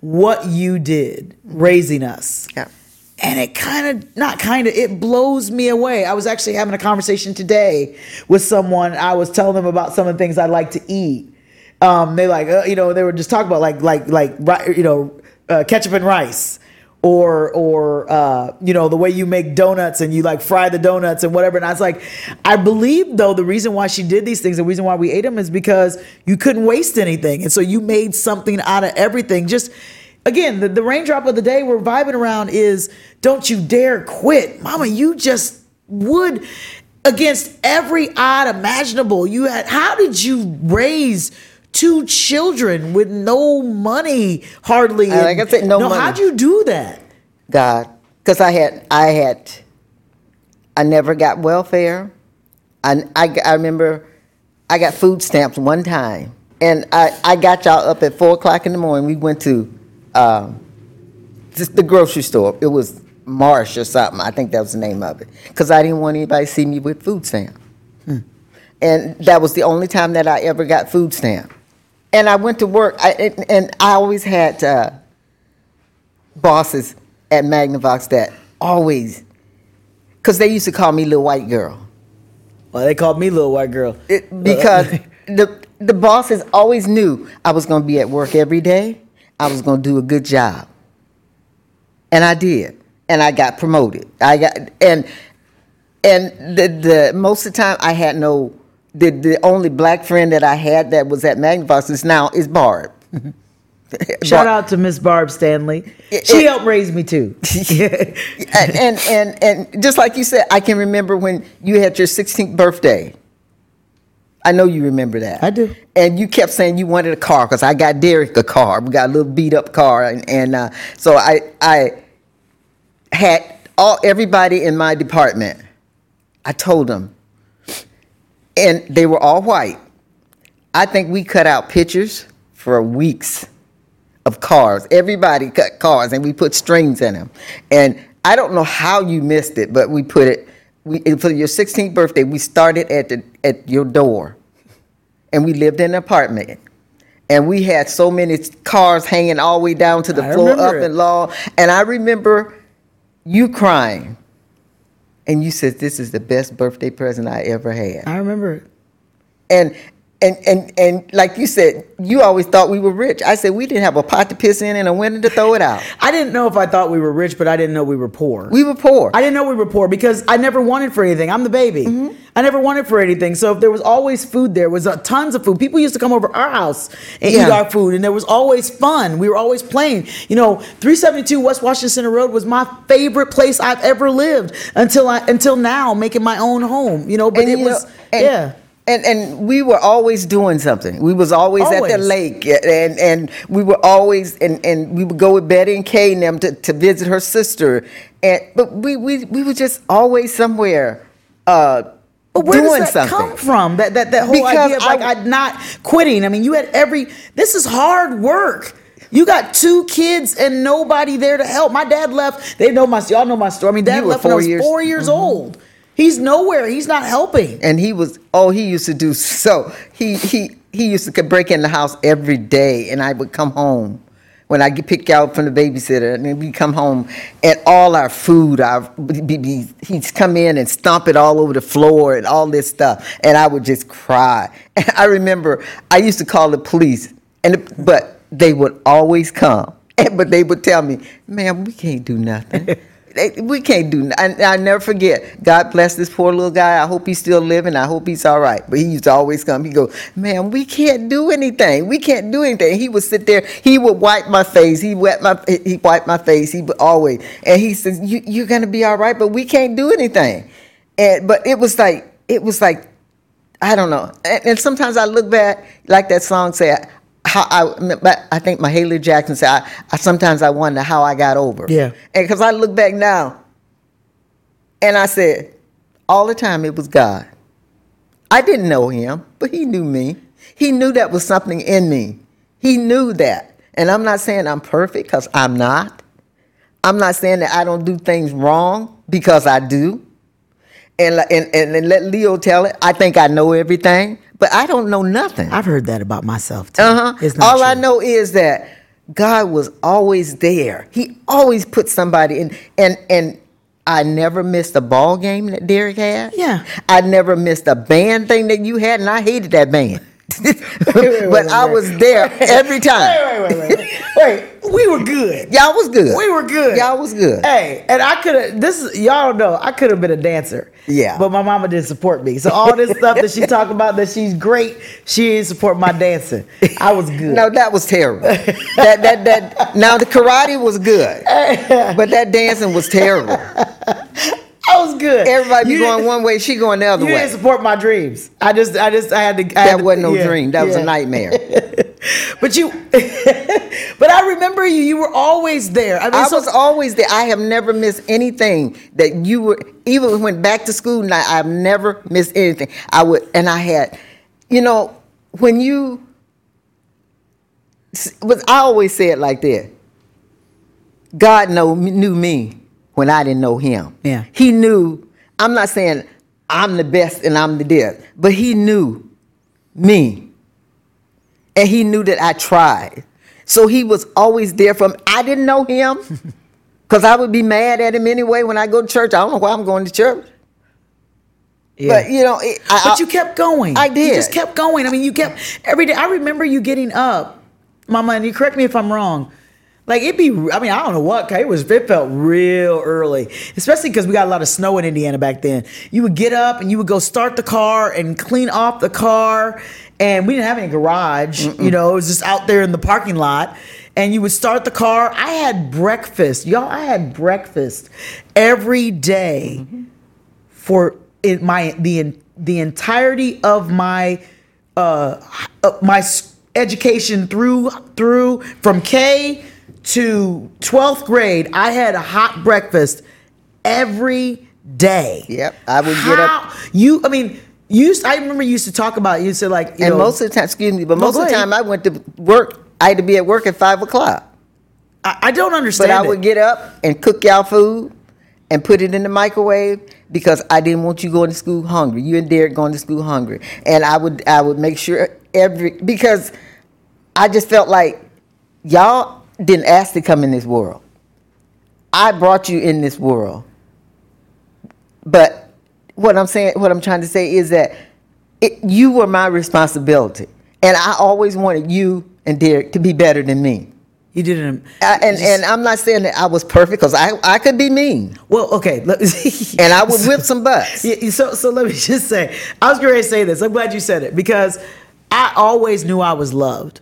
what you did raising us Yeah. and it kind of not kind of it blows me away i was actually having a conversation today with someone i was telling them about some of the things i like to eat um, they like uh, you know they were just talking about like like like you know uh, ketchup and rice or or uh, you know the way you make donuts and you like fry the donuts and whatever and i was like i believe though the reason why she did these things the reason why we ate them is because you couldn't waste anything and so you made something out of everything just again, the, the raindrop of the day we're vibing around is don't you dare quit. Mama, you just would against every odd imaginable. You had how did you raise two children with no money hardly? Uh, like I said, no money. How'd you do that? God, because I had, I had, I never got welfare. I, I, I remember I got food stamps one time, and I, I got y'all up at four o'clock in the morning. We went to um, just the grocery store. It was Marsh or something. I think that was the name of it. Because I didn't want anybody to see me with food stamp. And that was the only time that I ever got food stamp. And I went to work, I, and, and I always had uh, bosses at Magnavox that always, because they used to call me little white girl. Well, they called me little white girl. It, because the the bosses always knew I was going to be at work every day. I was going to do a good job, and I did, and I got promoted. I got and and the the most of the time I had no. The the only black friend that I had that was at Magnavox is now is Barb. Shout out to Miss Barb Stanley. It- She it- helped raise me too. and, and and and just like you said, I can remember when you had your 16th birthday. I know you remember that. I do. And you kept saying you wanted a car because I got Derek a car. We got a little beat up car, and, and uh, so I I had all everybody in my department. I told them, and they were all white. I think we cut out pictures for weeks of cars. Everybody cut cars, and we put strings in them. And I don't know how you missed it, but we put it. We for your 16th birthday, we started at the at your door, and we lived in an apartment. And we had so many cars hanging all the way down to the I floor, up it. and long. And I remember you crying, and you said, "This is the best birthday present I ever had." I remember. And and and and like you said, you always thought we were rich. I said we didn't have a pot to piss in and a window to throw it out. I didn't know if I thought we were rich, but I didn't know we were poor. We were poor. I didn't know we were poor because I never wanted for anything. I'm the baby. Mm-hmm. I never wanted for anything. So if there was always food, there was uh, tons of food. People used to come over our house and eat our food, and there was always fun. We were always playing. You know, 372 West Washington Center Road was my favorite place I've ever lived until I until now, making my own home. You know, but And, it you was know, and, yeah. And and we were always doing something. We was always, at the lake, and and we were always and and we would go with Betty and Kay and them to, to visit her sister. And but we we we were just always somewhere. Uh, But where doing does that something. come from? That that that whole Because idea of like I- I, not quitting. I mean, you had every. This is hard work. You got two kids and nobody there to help. My dad left. They know my y'all know my story. I mean, dad left when I was years- four years Mm-hmm. old. He's nowhere. He's not helping. and he was oh he used to do so he he he used to break in the house every day and i would come home when i get picked out from the babysitter and then we come home and all our food our he'd come in and stomp it all over the floor and all this stuff and i would just cry and i remember i used to call the police and but they would always come but they would tell me man we can't do nothing we can't do. I, I never forget. God bless this poor little guy. I hope he's still living. I hope he's all right. But he used to always come. He go, man, we can't do anything. We can't do anything. He would sit there. He would wipe my face. He wet my. He wiped my face. He would always. And he says, you, you're gonna be all right, but we can't do anything. And but it was like it was like I don't know. And, and sometimes I look back, like that song said, how I, but I think Mahalia Jackson said, I, I sometimes I wonder how I got over. Yeah. And because I look back now, and I said, all the time it was God. I didn't know him, but he knew me. He knew that was something in me. He knew that. And I'm not saying I'm perfect because I'm not. I'm not saying that I don't do things wrong because I do. And, and, and, and let Leo tell it. I think I know everything, but I don't know nothing. I've heard that about myself too. Uh huh. All I know is that God was always there. He always put somebody in, and and I never missed a ball game that Derek had. Yeah. I never missed a band thing that you had, and I hated that band. wait, but wait, I wait. was there every time. Wait, wait, wait, wait. Wait, we were good. Y'all was good. We were good. Y'all was good. Hey, and I could have. This is y'all know. I could have been a dancer. Yeah. but my mama didn't support me. So all this stuff that she talk about that she's great, she didn't support my dancing. I was good. No, that was terrible. that that that. Now the karate was good, but that dancing was terrible. Was good. Everybody be You going one way, she going the other You way. didn't support my dreams. I just, I just, I had to. I had That to- wasn't no yeah, dream. That was a nightmare. But you, but I remember you. You were always there. I mean, I so- was always there. I have never missed anything that you were. Even when went back to school, I, I've never missed anything. I would, and I had, you know, when you. Was I always say it like that? God know knew me when I didn't know Him. Yeah. He knew. I'm not saying I'm the best and I'm the best, but He knew me, and He knew that I tried. So He was always there for me. I didn't know Him. Because I would be mad at him anyway when I go to church. I don't know why I'm going to church. Yeah. But, you know, it, I, But you kept going. I You did. just kept going. I mean, you kept every day. I remember you getting up, Mama, and you correct me if I'm wrong. Like it'd be, I mean, I don't know what It was. It felt real early, especially because we got a lot of snow in Indiana back then. You would get up and you would go start the car and clean off the car, and we didn't have any garage. You know, it was just out there in the parking lot. And you would start the car. I had breakfast, y'all. I had breakfast every day for in my the the entirety of my uh, uh, my education through through from K to 12th grade I had a hot breakfast every day Yep, I would get up- you I mean you used, I remember you used to talk about you said like you and know, most of the time, excuse me, but most of the time I went to work. I had to be at work at five o'clock. I, I don't understand But I it. would get up and cook y'all food and put it in the microwave because I didn't want you going to school hungry. You and Derek going to school hungry, and I would I would make sure every because I just felt like y'all didn't ask to come in this world. I brought you in this world, but what I'm saying, what I'm trying to say is that it, you were my responsibility, and I always wanted you and Derek to be better than me. you didn't I, and and I'm not saying that I was perfect because I I could be mean well okay and I would whip some butts. Yeah, so so let me just say, I was going to say this. I'm glad you said it because I always knew I was loved.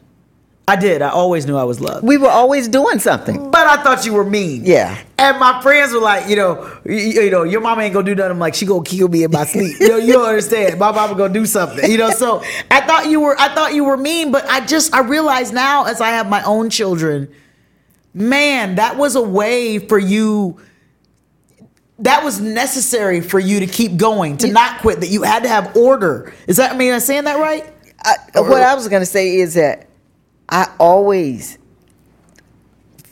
I did. I always knew I was loved. We were always doing something. But I thought you were mean. Yeah. And my friends were like, you know, you, you know, your mama ain't gonna do nothing. I'm like, she gonna kill me in my sleep. You know, you don't understand. My mama gonna do something. You know, so I thought you were, I thought you were mean, but I just, I realize now as I have my own children, man, that was a way for you. That was necessary for you to keep going, to not quit. That you had to have order. Is that? I mean, am I saying that right? I, what I was gonna say is that I always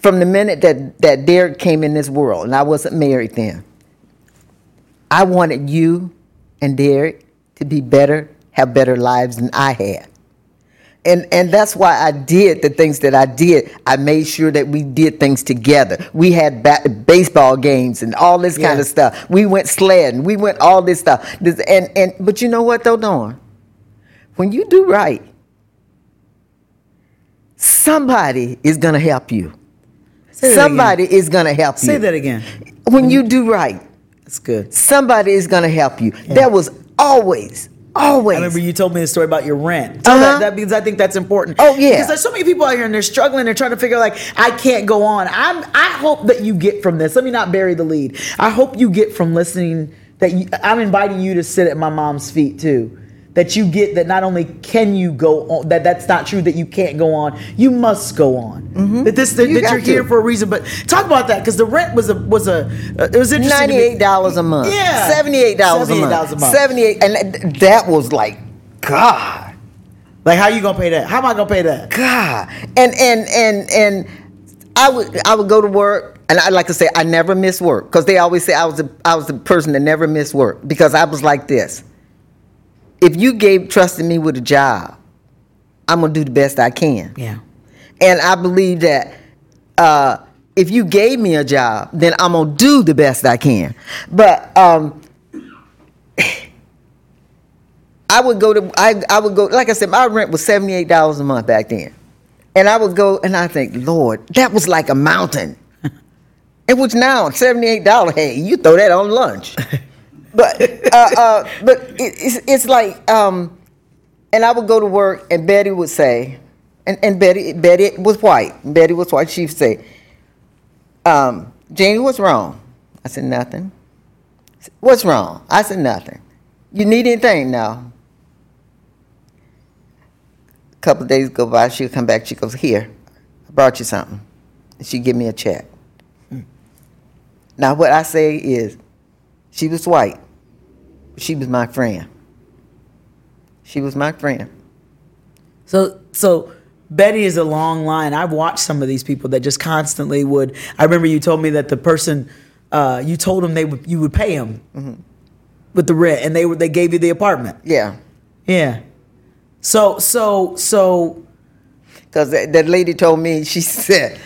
from the minute that that Derek came in this world, and I wasn't married then. I wanted you and Derek to be better, have better lives than I had. And and that's why I did the things that I did. I made sure that we did things together. We had ba- baseball games and all this kind of stuff. We went sledding. We went all this stuff. This, and and but you know what though, Dawn? When you do right, somebody is gonna help you. Again. Somebody is gonna help you. Say that again. When you do right, That's good. somebody is gonna help you. There was always, always. I remember you told me the story about your rent. Tell Uh-huh. that, that because I think that's important. Oh, yeah. Because there's so many people out here and they're struggling. They're trying to figure like I can't go on. I'm. I hope that you get from this. Let me not bury the lead. I hope you get from listening that you, I'm inviting you to sit at my mom's feet too. That you get that not only can you go on, that that's not true that you can't go on. You must go on. That this that, Mm-hmm. You you're here for a reason. But talk about that because the rent was a was a uh, it was interesting. Ninety-eight dollars a month. Yeah. seventy-eight dollars a $78 month. Seventy-eight, and that was like, God, Like how you gonna pay that? How am I gonna pay that? God, and and and and I would I would go to work, and I like to say I never miss work because they always say I was a, I was the person that never missed work because I was like this. If you gave trusted me with a job, I'm gonna do the best I can. Yeah. And I believe that uh, if you gave me a job, then I'm gonna do the best I can. But um, I would go to I, I would go like I said, my rent was seventy eight dollars a month back then, and I would go and I think, Lord, that was like a mountain. it was now seventy eight dollars. Hey, you throw that on lunch. but uh, uh, but it, it's it's like um, and I would go to work, and Betty would say, and, and Betty Betty was white. Betty was white. She'd say, um, "Janie, what's wrong?" I said, "Nothing." What's wrong? I said, "Nothing." You need anything now? A couple days go by, she'll come back. She goes, "Here, I brought you something." And she give me a check. Now, what I say is, she was white. She was my friend. She was my friend. So so Betty is a long line. I've watched some of these people that just constantly would. I remember you told me that the person uh, you told them they would you would pay them Mm-hmm. with the rent, and they would they gave you the apartment. Yeah. Yeah. So so so Because that, that lady told me, she said,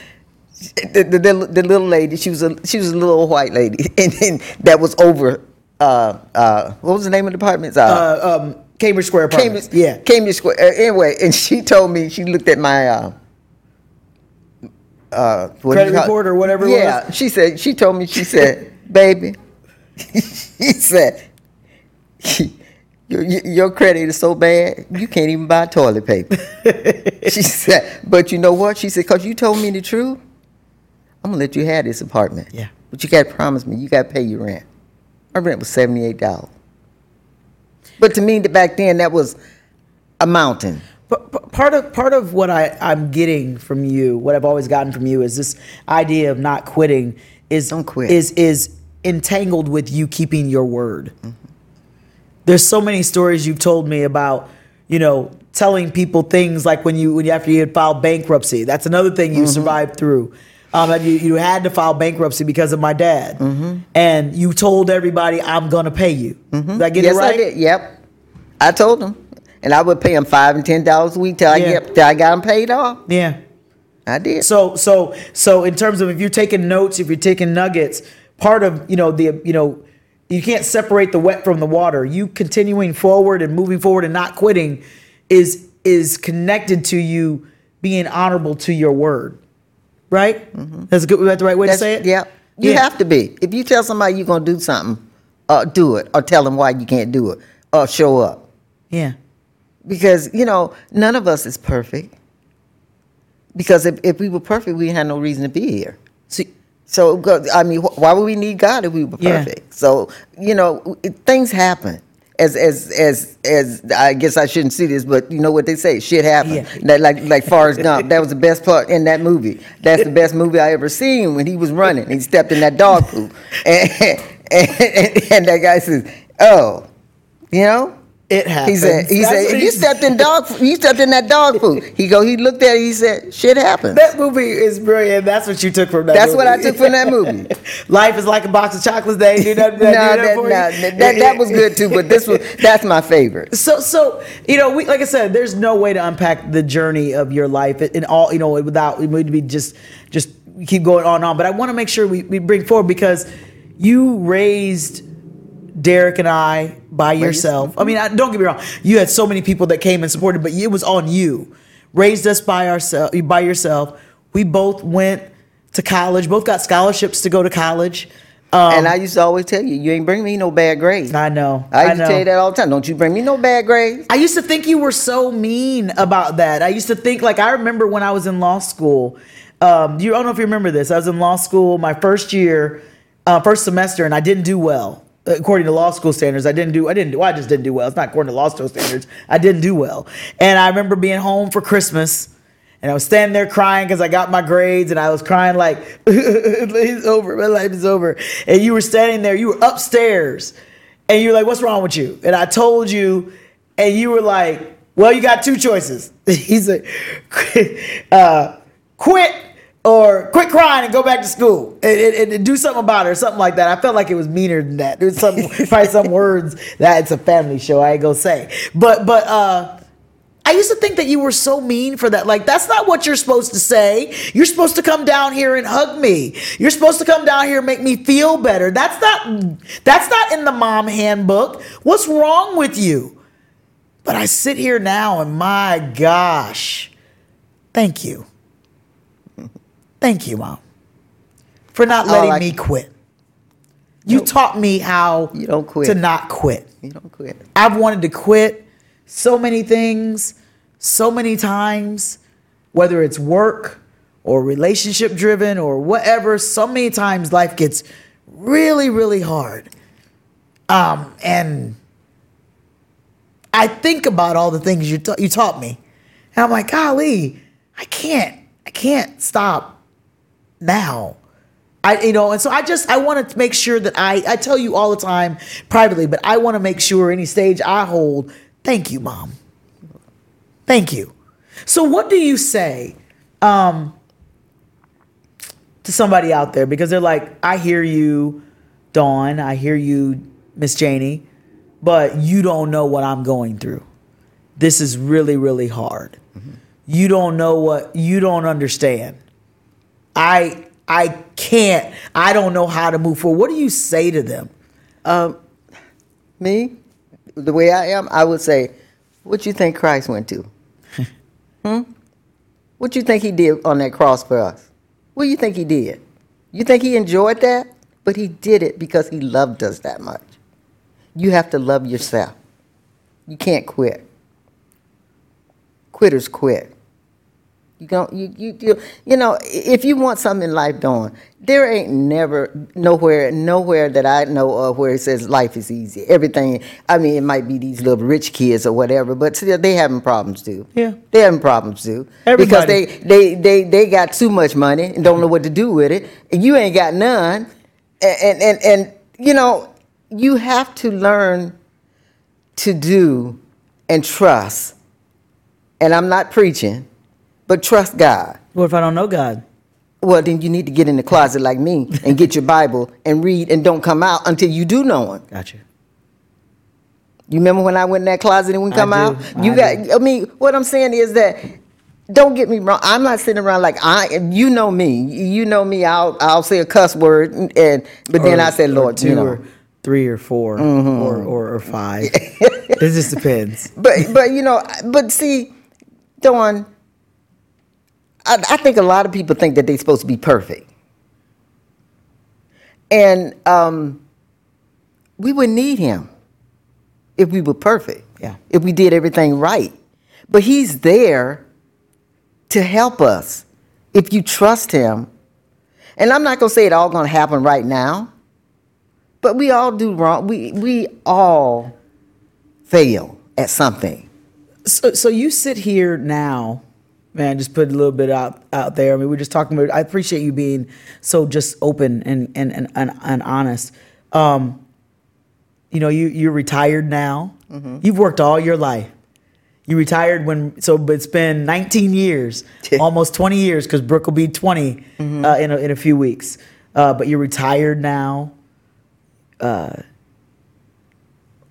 the, the, the, the little lady, she was a she was a little white lady, and, and that was over. Uh, uh, what was the name of the apartments? Uh, uh, um, Cambridge Square apartment. Cambridge, Yeah. Cambridge Square. Uh, anyway, and she told me she looked at my uh, uh, Credit report or whatever it Yeah, was? she said she told me she said, baby, she said, your, your credit is so bad you can't even buy toilet paper. she said, but you know what? She said, cause you told me the truth. I'm gonna let you have this apartment. Yeah. But you gotta promise me you gotta pay your rent. My rent was seventy eight dollars. But to me, back then, that was a mountain. But part of part of what I, I'm getting from you, what I've always gotten from you, is this idea of not quitting. Is Don't quit. Is is entangled with you keeping your word. There's so many stories you've told me about, you know, telling people things like when you when you after you had filed bankruptcy. That's another thing Mm-hmm. you survived through. Um, you, you had to file bankruptcy because of my dad, Mm-hmm. and you told everybody, "I'm gonna pay you." Did I get yes, it right? I did. Yep. I told them, and I would pay them five and ten dollars a week till I get till I got them paid off. Yeah. I did. So so so in terms of if you're taking notes, if you're taking nuggets, part of you know the you know you can't separate the wet from the water. You continuing forward and moving forward and not quitting is is connected to you being honorable to your word. Right? That's a good. That's the right way Mm-hmm. That's, to say it. Yep. You Yeah. have to be. If you tell somebody you're gonna do something, uh, do it, or tell them why you can't do it, or show up. Yeah. Because you know none of us is perfect. Because if, if we were perfect, we had no reason to be here. See, So I mean, why would we need God if we were Yeah. perfect? So you know, things happen. As as as as I guess I shouldn't see this, but you know what they say, shit happens. Yeah. That, like like Forrest Gump, that was the best part in that movie. That's the best movie I ever seen when he was running. He stepped in that dog poop, and, and, and, and that guy says, "Oh, you know, It happened. He said, he That's said, if you stepped in dog, you stepped in that dog food. He go, he looked at it, he said, shit happens. That movie is brilliant. That's what you took from that. That's what I took from that movie. Life is like a box of chocolates. They ain't do nothing. No, that, that, for you. nah, that, that, that was good too, but this was, that's my favorite. So, so you know, we like I said, there's no way to unpack the journey of your life in all, you know, without it would be just, just keep going on and on. But I want to make sure we, we bring forward because you raised Derek and I by yourself. I mean, I, don't get me wrong, you had so many people that came and supported, but it was on you. Raised us by ourselves, by yourself. We both went to college. Both got scholarships to go to college. Um, and I used to always tell you, you ain't bring me no bad grades. I know. I used know. to tell you that all the time. Don't you bring me no bad grades. I used to think you were so mean about that. I used to think like I remember when I was in law school. Um, you I don't know if you remember this. I was in law school my first year, uh, first semester, and I didn't do well according to law school standards. I didn't do. I didn't do. I just didn't do well. It's not according to law school standards. I didn't do well, and I remember being home for Christmas. And I was standing there crying because I got my grades, and I was crying like, "It's over, my life is over." And you were standing there, you were upstairs, and you were like, "What's wrong with you?" And I told you, and you were like, "Well, you got two choices." He said, uh, "Quit." Or quit crying and go back to school and, and- and do something about it or something like that. I felt like it was meaner than that. There's some probably some words that it's a family show. I ain't gonna say, but but uh, I used to think that you were so mean for that. Like, that's not what you're supposed to say. You're supposed to come down here and hug me. You're supposed to come down here and make me feel better. That's not that's not in the mom handbook. What's wrong with you? But I sit here now and my gosh. Thank you. Thank you, mom. For not letting I- me quit. You taught me how You don't quit. to not quit. You don't quit. I've wanted to quit so many things, so many times, whether it's work or relationship driven or whatever. So many times life gets really, really hard. Um, and I think about all the things you, ta- you taught me. And I'm like, golly, I can't, I can't stop now. I, you know, and so I just I want to make sure that I I tell you all the time privately, but I want to make sure any stage I hold. Thank you, mom. Thank you. So, what do you say um, to somebody out there because they're like, I hear you, Dawn. I hear you, Miss Janie, but you don't know what I'm going through. This is really, really hard. You don't know what you don't understand. I I can't. I don't know how to move forward. What do you say to them? Me, the way I am, I would say, what you think Christ went to? hmm? What do you think he did on that cross for us? What do you think he did? You think he enjoyed that? But he did it because he loved us that much. You have to love yourself. You can't quit. Quitters quit. You don't. You you you. You know, if you want something in life done, there ain't never nowhere nowhere that I know of where it says life is easy. Everything. I mean, it might be these little rich kids or whatever, but still, they having problems too. Yeah. they having problems too. Because they they they they got too much money and don't know what to do with it, and you ain't got none. And and, and you know, you have to learn to do and trust. And I'm not preaching, but trust God. What if I don't know God? Well, then you need to get in the closet like me and get your Bible and read and don't come out until you do know Him. Got you. You remember when I went in that closet and wouldn't I come out? You I got. do. I mean, what I'm saying is that. Don't get me wrong. I'm not sitting around like I. You know me. You know me. I'll I'll say a cuss word and, and but then I said, or Lord, two you know. or three or 4 mm-hmm. or, or or five. it just depends. but but you know, but see, Dawn, I, I think a lot of people think that they're supposed to be perfect, and um, we would need him if we were perfect. Yeah. If we did everything right, but he's there to help us if you trust him. And I'm not gonna say it all gonna happen right now, but we all do wrong. We we all fail at something. So, so you sit here now, man. Just put a little bit out out there. I mean, we're just talking about. I appreciate you being so just open and and and and, and honest. Um, you know, you you're retired now. Mm-hmm. You've worked all your life. You retired when so, but it's been 19 years, almost 20 years, because Brooke will be 20 Mm-hmm. uh, in a, in a few weeks. Uh, but you're retired now. Uh,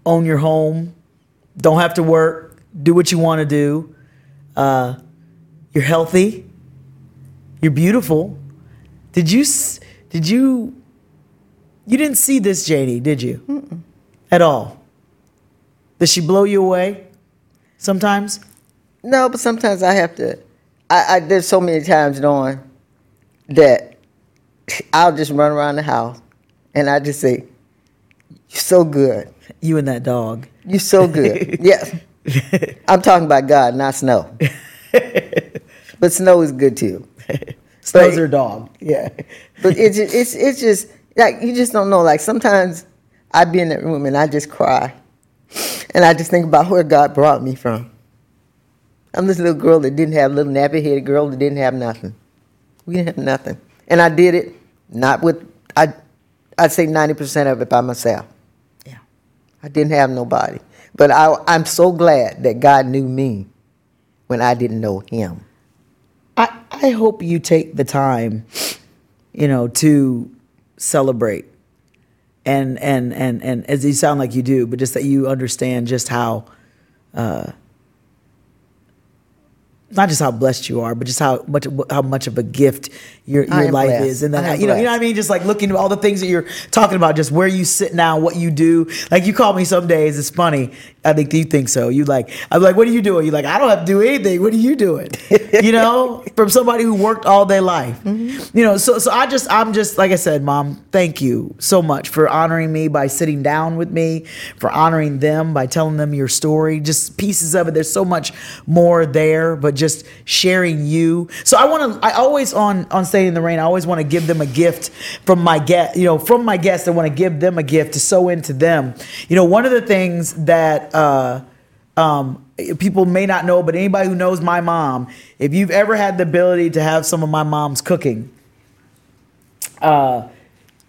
own your home. Don't have to work. Do what you want to do. Uh, you're healthy. You're beautiful. Did you? Did you? You didn't see this, Janie, did you? At all. Does she blow you away? Sometimes. No, but sometimes I have to. I, I there's so many times, Dawn, that I'll just run around the house and I just say, "You're so good. You and that dog. You're so good." yes, I'm talking about God, not Snow. but Snow is good too. Snow's her dog. Yeah. But it's just, it's it's just like you just don't know. Like sometimes I'd be in that room and I just cry, and I just think about where God brought me from. I'm this little girl that didn't have little nappy headed girl that didn't have nothing. We didn't have nothing, and I did it not with I. I'd say ninety percent of it by myself. Yeah. I didn't have nobody, but I, I'm so glad that God knew me when I didn't know Him. I, hope you take the time, you know, to celebrate. And and and and as you sound like you do, but just that you understand just how uh not just how blessed you are, but just how much how much of a gift your your life blessed. is, and then you know you know what I mean. Just like looking at all the things that you're talking about, just where you sit now, what you do. Like you call me some days, it's funny. I think you think so. You like I'm like, what are you doing? you're like I don't have to do anything. What are you doing? you know, from somebody who worked all day life. Mm-hmm. You know, so so I just I'm just like I said, mom. Thank you so much for honoring me by sitting down with me, for honoring them by telling them your story. Just pieces of it. There's so much more there, but just sharing you. So I want to. I always on on staying in the Reign. I always want to give them a gift from my guest. You know, from my guests. I want to give them a gift to sow into them. You know, one of the things that. uh um, people may not know, but anybody who knows my mom, if you've ever had the ability to have some of my mom's cooking, uh,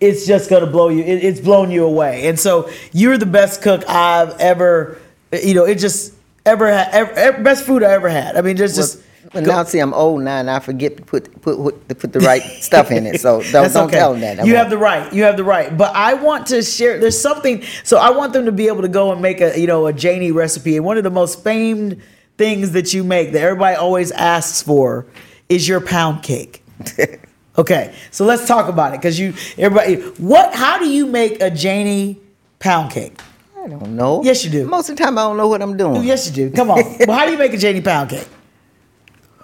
it's just gonna blow you. It, it's blown you away. And so you're the best cook I've ever. You know, it just ever had. Ever, ever- best food I ever had. I mean, there's just. Well, now see, I'm old now, and I forget to put put to put the right stuff in it. So don't, don't okay. tell them that. I You have the right. You have the right. But I want to share. There's something. So I want them to be able to go and make a you know a Janie recipe. And one of the most famed things that you make that everybody always asks for is your pound cake. okay, so let's talk about it because you everybody. What? How do you make a Janie pound cake? I don't know. Yes, you do. Most of the time, I don't know what I'm doing. Yes, you do. Come on. well, how do you make a Janie pound cake?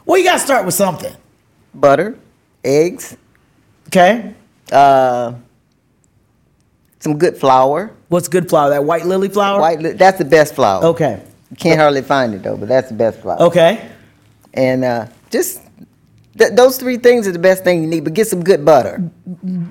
Well, you got to start with something. Butter, eggs, Okay. uh, some good flour. What's good flour? That white lily flour. White. li- That's the best flour. Okay. You can't hardly find it though, but that's the best flour. Okay. And uh, just th- those three things are the best thing you need. But get some good butter.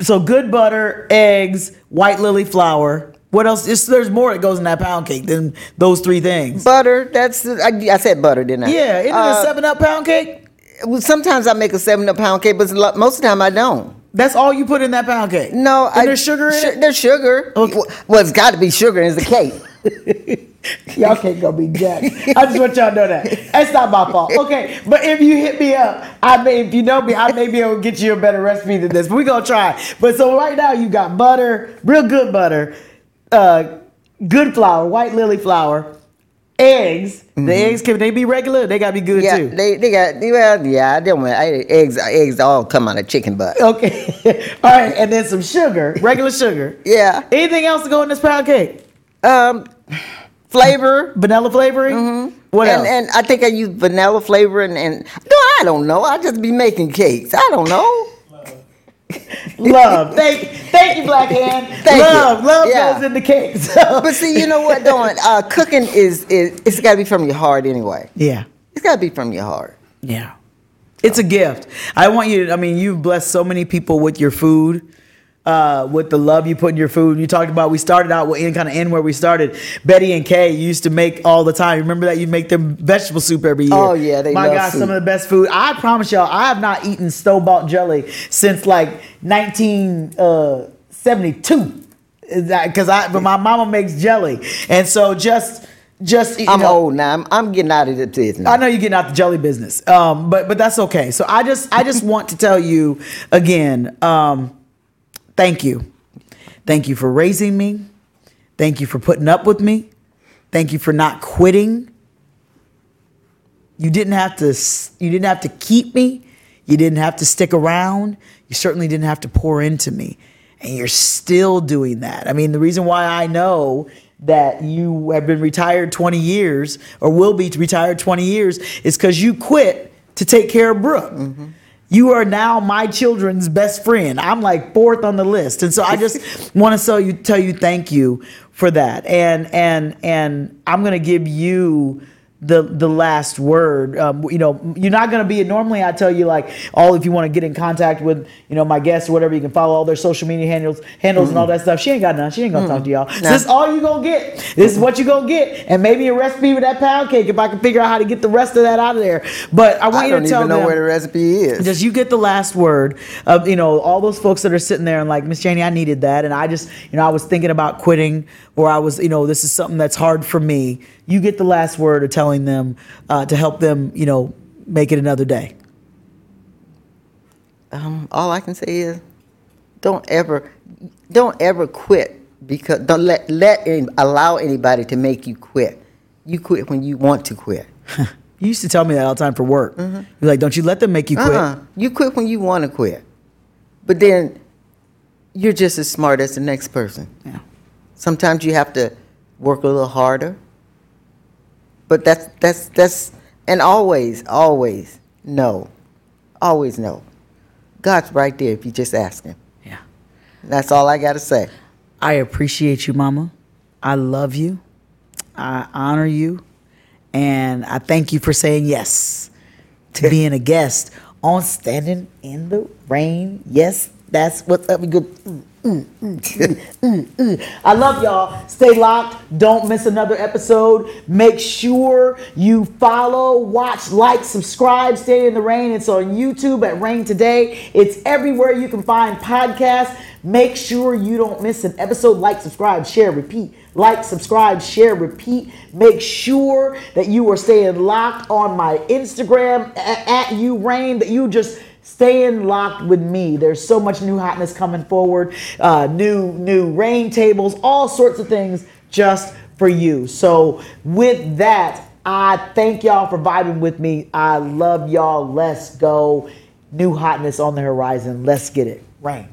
So good butter, eggs, white lily flour. What else? It's, there's more that goes in that pound cake than those three things. Butter. That's I, I said butter, didn't I? yeah, isn't it a Uh, seven up pound cake? well, sometimes I make a seven up pound cake, but most of the time I don't. That's all you put in that pound cake. No, and there's sugar in su- it. There's sugar. Okay. Well, it's got to be sugar in the cake. Y'all can't go be jacked. I just want y'all to know that. That's not my fault. Okay, but if you hit me up, I may, if you know me, I may be able to get you a better recipe than this. But we're gonna try. But so right now you got butter, real good butter, uh, good flour, white lily flour, eggs. The eggs can they be regular? They gotta be good Mm-hmm. Yeah, too. they they got well, yeah. I don't want I, eggs. Eggs all come out of chicken butt. Okay. All right, and then some sugar, regular sugar. Yeah. Anything else to go in this pound cake? Um, flavor. Vanilla flavoring? What and, else? and I think I use vanilla flavor and, and no, I don't know. I just be making cakes. I don't know. love. Thank, thank you, Black Hand. Thank you. love, love Yeah. goes into cakes. But see, you know what, Dawn? Uh, cooking is is it's got to be from your heart anyway. yeah, It's got to be from your heart. yeah. It's a gift. I want you. to I mean, you've blessed so many people with your food. Uh, with the love you put in your food, you talked about. We started out with in kind of end where we started. Betty and Kay used to make all the time. Remember that you make them vegetable soup every year. Oh, yeah, they My God, soup. some of the best food. I promise y'all, I have not eaten bought jelly since like 1972. because I but my mama makes jelly, and so just just you I'm know, old now. I'm, I'm getting out of the business. I know you're getting out the jelly business, um, but but that's okay. So I just I just want to tell you again, um, thank you, thank you for raising me, thank you for putting up with me, thank you for not quitting. You didn't have to you didn't have to keep me, you didn't have to stick around, you certainly didn't have to pour into me, and you're still doing that. I mean, the reason why I know that you have been retired 20 years or will be retired 20 years is because you quit to take care of Brooke. Mm-hmm. You are now my children's best friend. I'm like fourth on the list, and so I just want to tell you tell you thank you for that. And and and I'm gonna give you the the last word. Um, you know, you're not going to be. Normally, I tell you like all if you want to get in contact with you know my guests or whatever, you can follow all their social media handles handles and all that stuff. She ain't got none. She ain't gonna talk to y'all. So this is all you gonna get. This is what you gonna get, and maybe a recipe for that pound cake if I can figure out how to get the rest of that out of there. But I want I you don't to tell even know them where the recipe is. just you get the last word of you know all those folks that are sitting there and like miss janie i needed that and i just you know i was thinking about quitting or i was you know this is something that's hard for me you get the last word of telling them uh, to help them you know make it another day um, all I can say is, don't ever, don't ever quit because don't let let any, allow anybody to make you quit. You quit when you want to quit. you used to tell me that all the time for work you're like don't you let them make you quit Uh-uh. You quit when you want to quit. But then you're just as smart as the next person. yeah. Sometimes you have to work a little harder. But that's that's that's and always, always no. Always no. God's right there if you just ask him. yeah That's all I gotta say. I appreciate you, Mama. I love you. I honor you. And I thank you for saying yes to being a guest on Standing in the Reign. Yes, that's what's up. We good. I love y'all. Stay locked. Don't miss another episode. Make sure you follow, watch, like, subscribe. Stay in the Reign. It's on YouTube at Reign Today. It's everywhere you can find podcasts. Make sure you don't miss an episode. Like, subscribe, share, repeat. Like, subscribe, share, repeat. Make sure that you are staying locked on my Instagram a- at you rain. That you just staying locked with me. There's so much new hotness coming forward. Uh, new new rain tables, all sorts of things just for you. So with that, I thank y'all for vibing with me. I love y'all. Let's go. New hotness on the horizon. Let's get it. Reign.